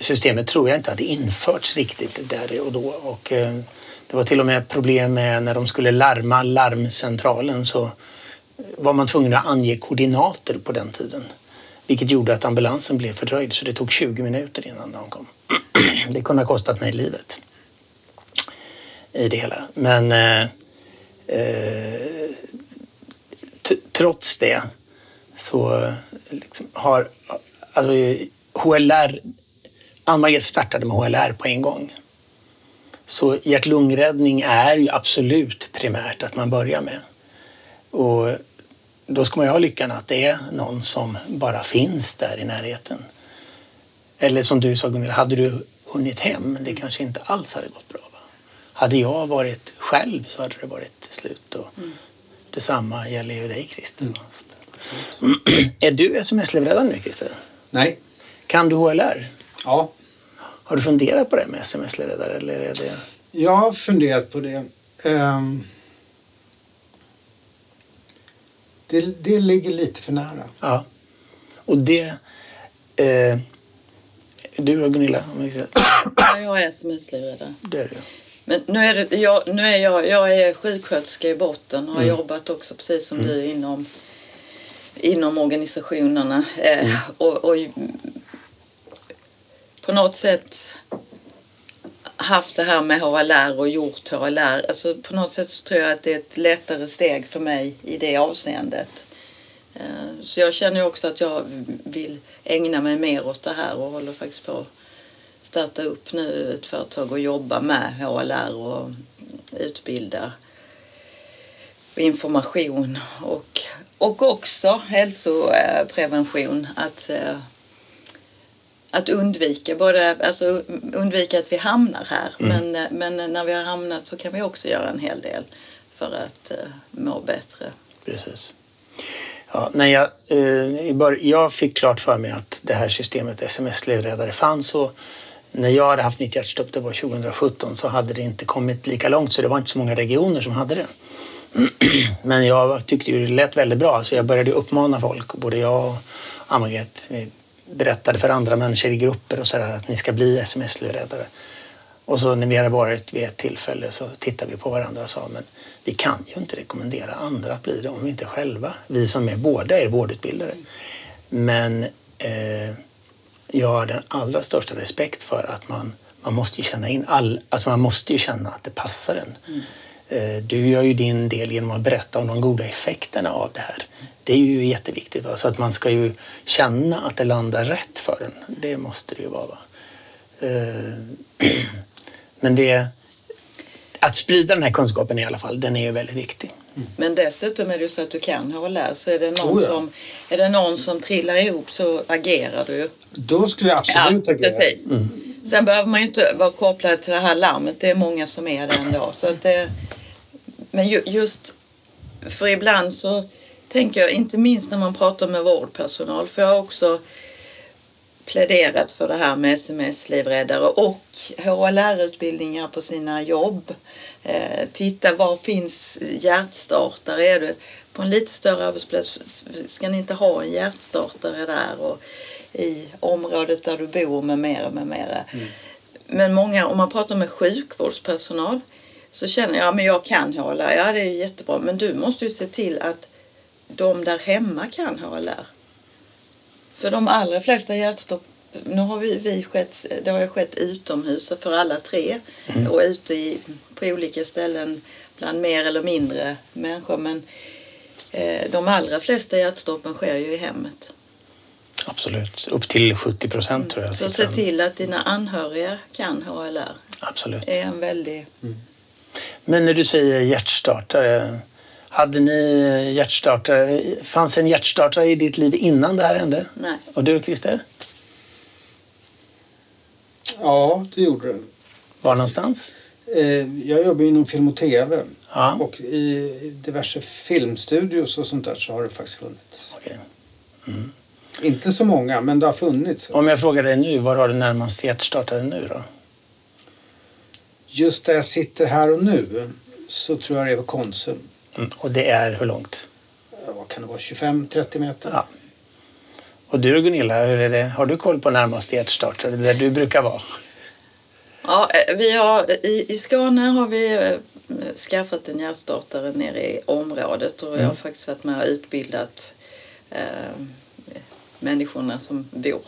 Speaker 1: systemet tror jag inte hade införts riktigt där och då. Och, eh, det var till och med problem med när de skulle larma larmcentralen så var man tvungen att ange koordinater på den tiden. Vilket gjorde att ambulansen blev fördröjd så det tog 20 minuter innan de kom. [clears throat] Det kunde ha kostat mig livet i det hela. Men eh, eh trots det så liksom har alltså, HLR, Ann-Margret startade med HLR på en gång. Så hjärt-lungräddning är ju absolut primärt att man börjar med. Och då ska man ju ha lyckan att det är någon som bara finns där i närheten. Eller som du sa Gunilla, hade du hunnit hem, det kanske inte alls hade gått bra. Hade jag varit själv så hade det varit slut. Och mm. Detsamma gäller ju dig Christer. Mm. [clears throat] är du sms-levererare nu Christer?
Speaker 4: Nej.
Speaker 1: Kan du HLR?
Speaker 4: Ja.
Speaker 1: Har du funderat på det med? Eller är det...
Speaker 4: Jag har funderat på det. Um, det. Det ligger lite för nära.
Speaker 1: Ja. Och det... Eh, du då Gunilla? [coughs]
Speaker 3: Ja, jag är sms-leverare.
Speaker 1: Det är du.
Speaker 3: Men nu är, det, jag, nu är jag, jag är sjuksköterska i botten och har mm. jobbat också precis som mm. du inom, inom organisationerna. Eh, mm. och, och på något sätt haft det här med HLR och gjort HLR. Alltså på något sätt så tror jag att det är ett lättare steg för mig i det avseendet. Eh, så jag känner också att jag vill ägna mig mer åt det här och håller faktiskt på starta upp nu ett företag och jobba med HLR och utbilda information och, och också hälsoprevention. Att eh, att undvika, både, alltså undvika att vi hamnar här mm. men, men när vi har hamnat så kan vi också göra en hel del för att uh, må bättre.
Speaker 1: Precis. Ja, när jag, bör, jag fick klart för mig att det här systemet sms-levererare fanns och när jag hade haft mitt hjärtstopp, det var 2017, så hade det inte kommit lika långt så det var inte så många regioner som hade det. [clears throat] Men jag tyckte ju det lät väldigt bra så jag började uppmana folk, både jag och Ann-Margret, berättade för andra människor i grupper och sådär att ni ska bli sms-livräddare. Och så när vi hade varit vid ett tillfälle så tittade vi på varandra och sa men vi kan ju inte rekommendera andra att bli det om vi inte själva, vi som är båda är vårdutbildare. Men eh, jag har den allra största respekt för att man, man måste känna in all, alltså man måste ju känna att det passar en. Mm. Eh, du gör ju din del genom att berätta om de goda effekterna av det här. Det är ju jätteviktigt. Va? Så att man ska ju känna att det landar rätt för en. Det måste det ju vara. Va? Eh, [clears throat] men det, att sprida den här kunskapen i alla fall, den är ju väldigt viktig.
Speaker 3: Mm. Men dessutom är det så att du kan HLR så är det någon, oh ja. som, är det någon som trillar ihop så agerar du.
Speaker 4: Då skulle jag absolut ja, agera.
Speaker 3: Precis. Mm. Sen behöver man ju inte vara kopplad till det här larmet. Det är många som är det ändå. Så att det, men ju, just för ibland så tänker jag, inte minst när man pratar med vårdpersonal, för jag har också pläderat för det här med sms-livräddare och HLR-utbildningar på sina jobb. Eh, titta, var finns hjärtstartare? Är du på en lite större arbetsplats, ska ni inte ha en hjärtstartare där? Och i området där du bor med mera, med mera. Mm. Men många, om man pratar med sjukvårdspersonal så känner jag, men jag kan HLR, ja det är jättebra, men du måste ju se till att de där hemma kan HLR. För de allra flesta hjärtstopp, nu har vi, vi skett, det har ju skett utomhus för alla tre mm. och ute i, på olika ställen bland mer eller mindre människor. Men eh, de allra flesta hjärtstoppen sker ju i hemmet.
Speaker 1: Absolut, upp till 70 procent mm. tror jag.
Speaker 3: Så se till att dina anhöriga kan HLR.
Speaker 1: Absolut.
Speaker 3: Är en väldig...
Speaker 1: Mm. Men när du säger hjärtstartare, hade ni hjärtstartare, fanns en hjärtstartare i ditt liv innan det här hände?
Speaker 3: Nej.
Speaker 1: Och du Christer?
Speaker 4: Ja, det gjorde det.
Speaker 1: Var någonstans?
Speaker 4: Eh, jag jobbar inom film och tv. Ja. Och i diverse filmstudios och sånt där så har det faktiskt funnits.
Speaker 1: Okay. Mm.
Speaker 4: Inte så många, men det har funnits.
Speaker 1: Om jag frågar dig nu, var har du närmast hjärtstartare nu då?
Speaker 4: Just där jag sitter här och nu så tror jag det är på Konsum.
Speaker 1: Mm. Och det är hur långt?
Speaker 4: Vad kan det vara? 25-30 meter?
Speaker 1: Ja. Och du Gunilla, hur är det? har du koll på närmaste hjärtstartare, där du brukar vara?
Speaker 3: Ja, eh, vi har, i, I Skåne har vi eh, skaffat en hjärtstartare nere i området och jag har faktiskt varit med och utbildat eh, människorna som bor.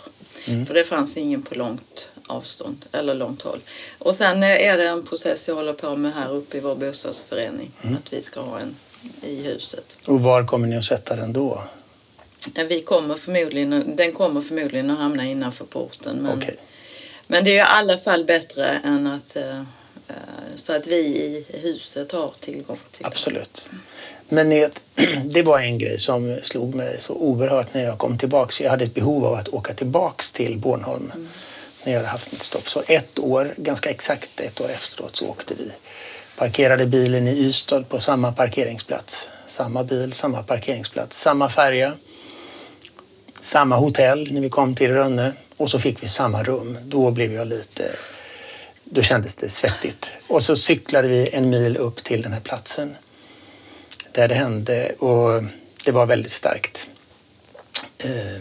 Speaker 3: För det fanns ingen på långt avstånd eller långt håll. Och sen eh, är det en process jag håller på med här uppe i vår bostadsförening. Att vi ska ha en i huset.
Speaker 1: Och var kommer ni att sätta den då?
Speaker 3: Vi kommer förmodligen, den kommer förmodligen att hamna innanför porten. Men,
Speaker 1: Okej.
Speaker 3: Men det är i alla fall bättre än att eh, eh, så att vi i huset har tillgång till.
Speaker 1: Absolut. Men det, [clears throat] det var en grej som slog mig så oerhört när jag kom tillbaks. Jag hade ett behov av att åka tillbaks till Bornholm när jag hade haft mitt stopp. Så ett år, ganska exakt ett år efteråt, så åkte vi. Parkerade bilen i Ystad på samma parkeringsplats. Samma bil, samma parkeringsplats, samma färja. Samma hotell när vi kom till Rönne och så fick vi samma rum. Då blev jag lite... Då kändes det svettigt. Och så cyklade vi en mil upp till den här platsen där det hände och det var väldigt starkt. Eh,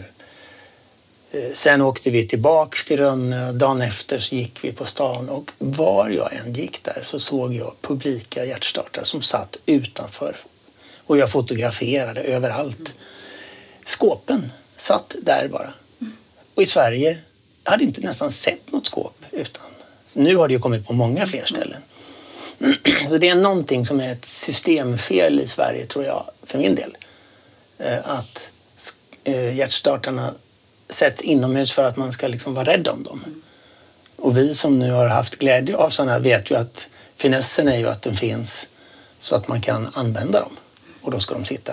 Speaker 1: eh, sen åkte vi tillbaks till Rönne. Dagen efter så gick vi på stan och var jag än gick där så såg jag publika hjärtstartare som satt utanför. Och jag fotograferade överallt. Skåpen satt där bara. Och i Sverige hade inte nästan sett något skåp. Utan nu har det ju kommit på många fler ställen. [clears throat] Så det är någonting som är ett systemfel i Sverige, tror jag, för min del. Eh, Att eh, hjärtstartarna sätts inomhus för att man ska liksom vara rädd om dem. Och vi som nu har haft glädje av sådana här vet ju att finessen är ju att den finns så att man kan använda dem. Och då ska de sitta,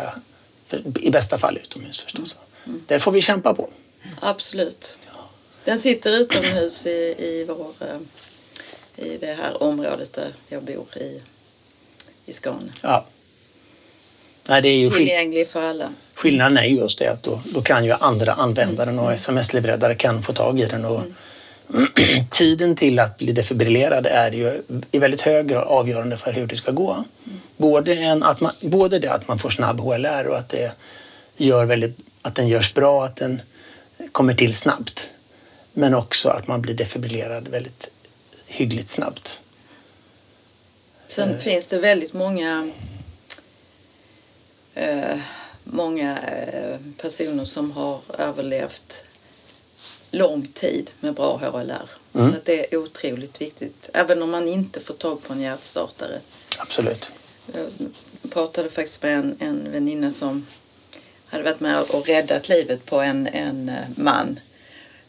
Speaker 1: i bästa fall utomhus förstås. Där får vi kämpa på.
Speaker 3: Absolut. Den sitter utomhus i, i, vår, eh, i det här området där jag bor i, i Skåne.
Speaker 1: Ja. Nej, det är ju
Speaker 3: Tillgänglig för alla.
Speaker 1: Skillnaden är ju just det att då, då kan ju andra använda den och sms-livräddare kan få tag i den. Och [clears throat] tiden till att bli defibrillerad är ju i väldigt hög grad avgörande för hur det ska gå. Både, en, att man, både det att man får snabb HLR och att, det gör väldigt, att den görs bra, att den kommer till snabbt. Men också att man blir defibrillerad väldigt hyggligt snabbt.
Speaker 3: Sen finns det väldigt många eh, många eh, personer som har överlevt lång tid med bra HLR.
Speaker 1: Mm.
Speaker 3: Så att det är otroligt viktigt. Även om man inte får tag på en hjärtstartare.
Speaker 1: Absolut.
Speaker 3: Jag pratade faktiskt med en, en väninna som hade varit med och räddat livet på en, en eh, man.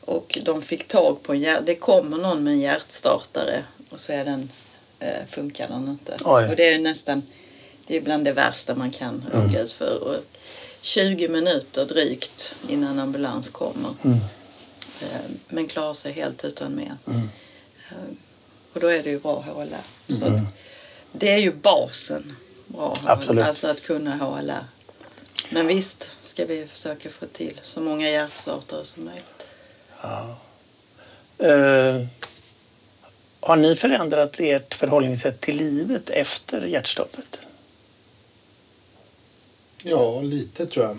Speaker 3: Och de fick tag på en. Det kommer någon med en hjärtstartare och så är den, eh, funkar den inte.
Speaker 1: Oj.
Speaker 3: Och det är nästan... Det är bland det värsta man kan råka ut för. Och 20 minuter drygt innan ambulans kommer. Eh, Men klarar sig helt utan men. Eh, Och då är det ju bra HLR. Så att det är ju basen. Bra HLR.
Speaker 1: Absolut.
Speaker 3: Alltså att kunna HLR. Men visst ska vi försöka få till så många hjärtstartare som möjligt.
Speaker 1: Eh, har ni förändrat ert förhållningssätt till livet efter hjärtstoppet?
Speaker 4: Ja, lite tror jag.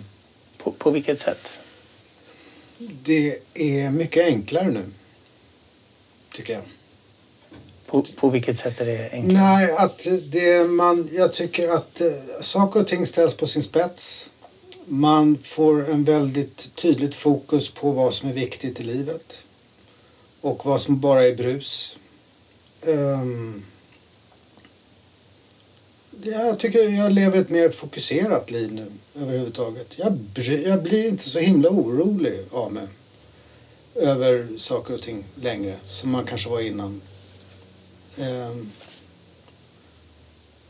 Speaker 1: På, på vilket sätt?
Speaker 4: Det är mycket enklare nu. Tycker jag.
Speaker 1: På, på vilket sätt är det enklare?
Speaker 4: Nej, att det man, jag tycker att eh, saker och ting ställs på sin spets. Man får en väldigt tydligt fokus på vad som är viktigt i livet. Och vad som bara är brus. Um, jag tycker jag lever ett mer fokuserat liv nu överhuvudtaget. Jag, bry, jag blir inte så himla orolig av mig över saker och ting längre som man kanske var innan. Ehm,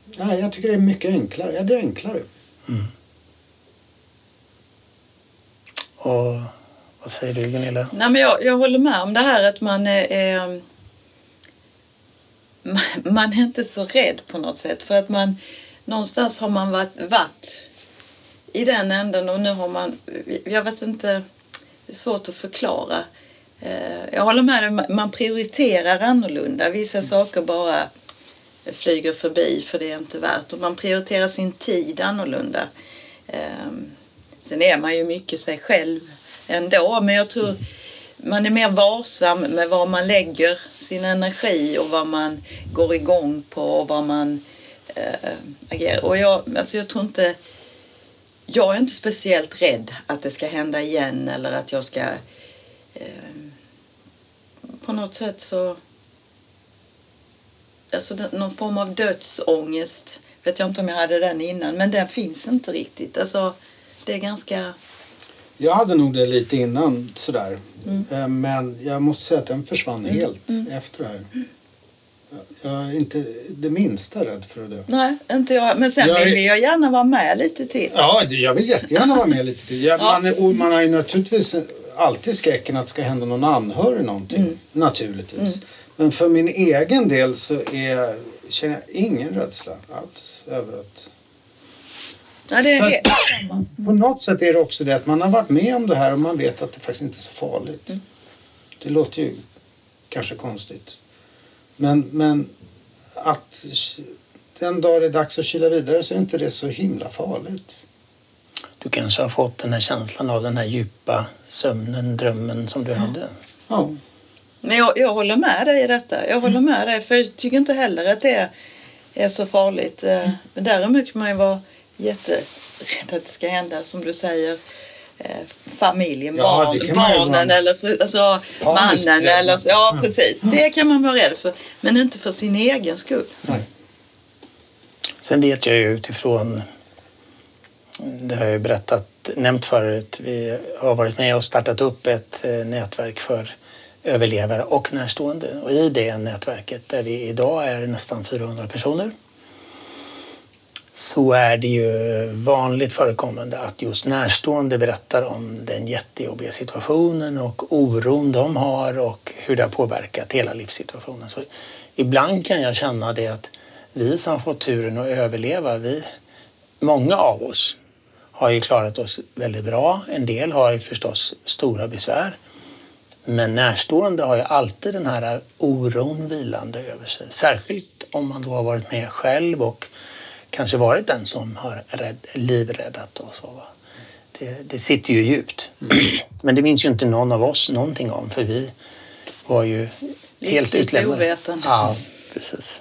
Speaker 4: nej, jag tycker det är mycket enklare. Ja, det är enklare.
Speaker 1: Och vad säger du Gunilla?
Speaker 3: Nej, men jag, jag håller med om det här att man är, är man- [laughs] man är inte så rädd på något sätt. För att man någonstans har man varit, varit i den änden och nu har man, jag vet inte, det är svårt att förklara. Eh, Jag håller med dig, man- prioriterar annorlunda. Vissa saker bara flyger förbi för det är inte värt. Och man prioriterar sin tid annorlunda. Eh, Sen är man ju mycket sig själv ändå. Men jag tror man är mer varsam med var man lägger sin energi och vad man går igång på och vad man äh, agerar. Och jag, alltså jag tror inte... Jag är inte speciellt rädd att det ska hända igen eller att jag ska... Äh, på något sätt så... Alltså någon form av dödsångest vet jag inte om jag hade den innan, men den finns inte riktigt. Alltså, det är ganska...
Speaker 4: Jag hade nog det lite innan sådär. Mm. Eh, men jag måste säga att den försvann mm. helt mm. efter det här. Jag är inte det minsta rädd för att dö.
Speaker 3: Nej, inte jag. Men sen jag vill jag gärna vara med lite till.
Speaker 4: Ja, jag vill jättegärna vara med lite till. Jag, ja. man, man har ju naturligtvis alltid skräcken att det ska hända någon anhörig någonting. Mm. Naturligtvis. Mm. Men för min egen del så är, känner jag ingen rädsla alls över att
Speaker 3: Ja, det är helt
Speaker 4: På något sätt är det också det att man har varit med om det här och man vet att det faktiskt inte är så farligt. Mm. Det låter ju kanske konstigt. Men, men att den dag det är dags att kyla vidare så är inte det så himla farligt.
Speaker 1: Du kanske har fått den här känslan av den här djupa sömnen, drömmen som du ja. hade.
Speaker 4: Ja.
Speaker 3: Men jag, jag håller med dig i detta. Jag håller med dig för jag tycker inte heller att det är, är så farligt. Mm. Däremot kan man ju vara jätterädd att det ska hända som du säger eh, familjen, ja, barn, barnen eller för, alltså, mannen. Eller, så, ja, precis. Det kan man vara rädd för. Men inte för sin egen skull. Nej.
Speaker 1: Sen vet jag ju utifrån, det har jag ju berättat, nämnt förut, vi har varit med och startat upp ett eh, nätverk för överlevare och närstående. Och i det nätverket där vi idag är nästan 400 personer så är det ju vanligt förekommande att just närstående berättar om den jättejobbiga situationen och oron de har och hur det har påverkat hela livssituationen. Så ibland kan jag känna det att vi som har fått turen att överleva, vi, många av oss har ju klarat oss väldigt bra. En del har förstås stora besvär. Men närstående har ju alltid den här oron vilande över sig. Särskilt om man då har varit med själv och kanske varit den som har rädd, livräddat och så. Va? Det, det sitter ju djupt. Mm. [clears throat] Men det minns ju inte någon av oss någonting om för vi var ju helt utlämnade.
Speaker 3: Lite.
Speaker 1: Ja, precis.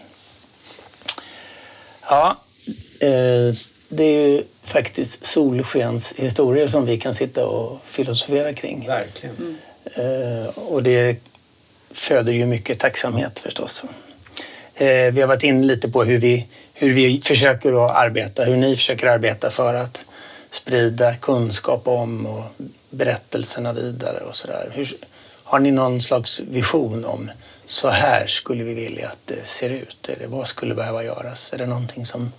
Speaker 1: Ja, eh, det är ju faktiskt solskenshistorier som vi kan sitta och filosofera kring.
Speaker 4: Verkligen. Mm.
Speaker 1: Eh, och det föder ju mycket tacksamhet förstås. Eh, vi har varit inne lite på hur vi, hur vi försöker att arbeta, hur ni försöker arbeta för att sprida kunskap om och berättelserna vidare och sådär. Har ni någon slags vision om så här skulle vi vilja att det ser ut? Eller vad skulle behöva göras? Är det någonting som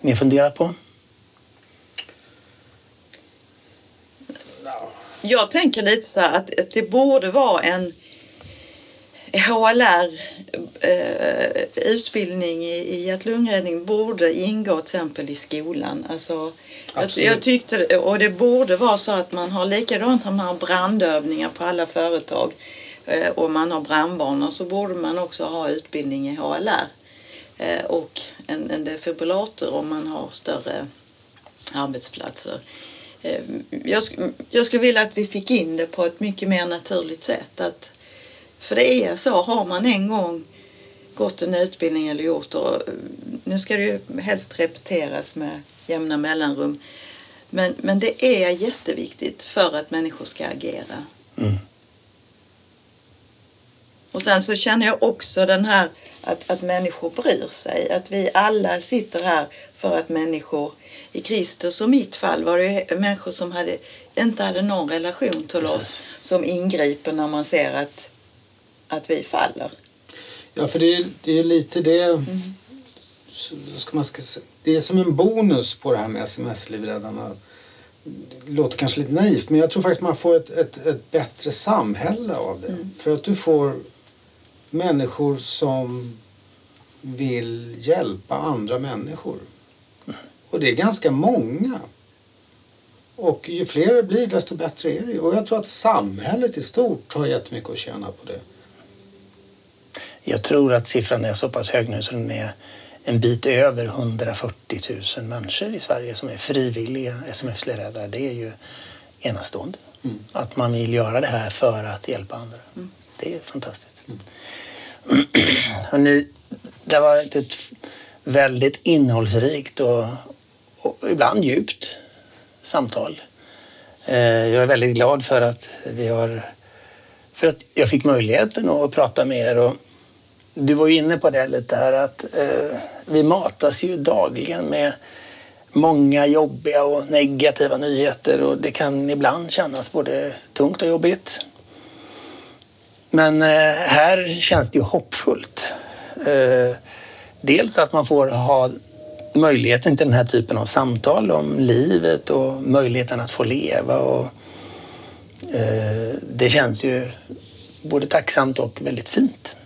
Speaker 1: ni har funderat på?
Speaker 3: Jag tänker lite så här att det borde vara en HLR eh, utbildning i, i hjärt-lungräddning borde ingå till exempel i skolan. Alltså, jag, jag, tyckte, och det borde vara så att man har likadant när man har brandövningar på alla företag eh, och man har brandvarnare så borde man också ha utbildning i HLR eh, och en, en defibrillator om man har större arbetsplatser. Eh, jag, jag skulle vilja att vi fick in det på ett mycket mer naturligt sätt. Att, för det är så, har man en gång gått en utbildning eller gjort och nu ska det ju helst repeteras med jämna mellanrum. Men, men det är jätteviktigt för att människor ska agera. Mm. Och sen så känner jag också den här att, att människor bryr sig. Att vi alla sitter här för att människor, i Kristus och mitt fall var det människor som hade, inte hade någon relation till oss som ingriper när man ser att att vi faller.
Speaker 4: Ja, för det är, det är lite det... Mm. Ska man ska, det är som en bonus på det här med sms-livräddarna. Det låter kanske lite naivt, men jag tror faktiskt man får ett, ett, ett bättre samhälle av det. Mm. För att du får människor som vill hjälpa andra människor. Och det är ganska många. Och ju fler det blir desto bättre är det. Och jag tror att samhället i stort har jättemycket att tjäna på det.
Speaker 1: Jag tror att siffran är så pass hög nu så den är en bit över 140 000 människor i Sverige som är frivilliga SMF-ledare. Det är ju enastående. Att man vill göra det här för att hjälpa andra. Det är fantastiskt. Hörrni, det varit ett väldigt innehållsrikt och, och ibland djupt samtal. Eh, jag är väldigt glad för att vi har för att jag fick möjligheten att prata med er. Och du var ju inne på det lite här att eh, vi matas ju dagligen med många jobbiga och negativa nyheter och det kan ibland kännas både tungt och jobbigt. Men eh, här känns det ju hoppfullt. Eh, dels att man får ha möjligheten till den här typen av samtal om livet och möjligheten att få leva. Och, eh, det känns ju både tacksamt och väldigt fint.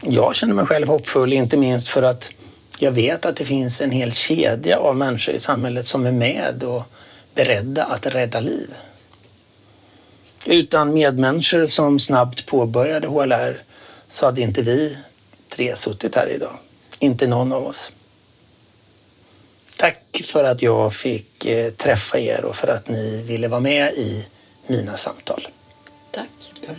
Speaker 1: Jag känner mig själv hoppfull, inte minst för att jag vet att det finns en hel kedja av människor i samhället som är med och beredda att rädda liv. Utan medmänniskor som snabbt påbörjade HLR så hade inte vi tre suttit här idag. Inte någon av oss. Tack för att jag fick eh, träffa er och för att ni ville vara med i mina samtal.
Speaker 3: Tack.
Speaker 4: Tack.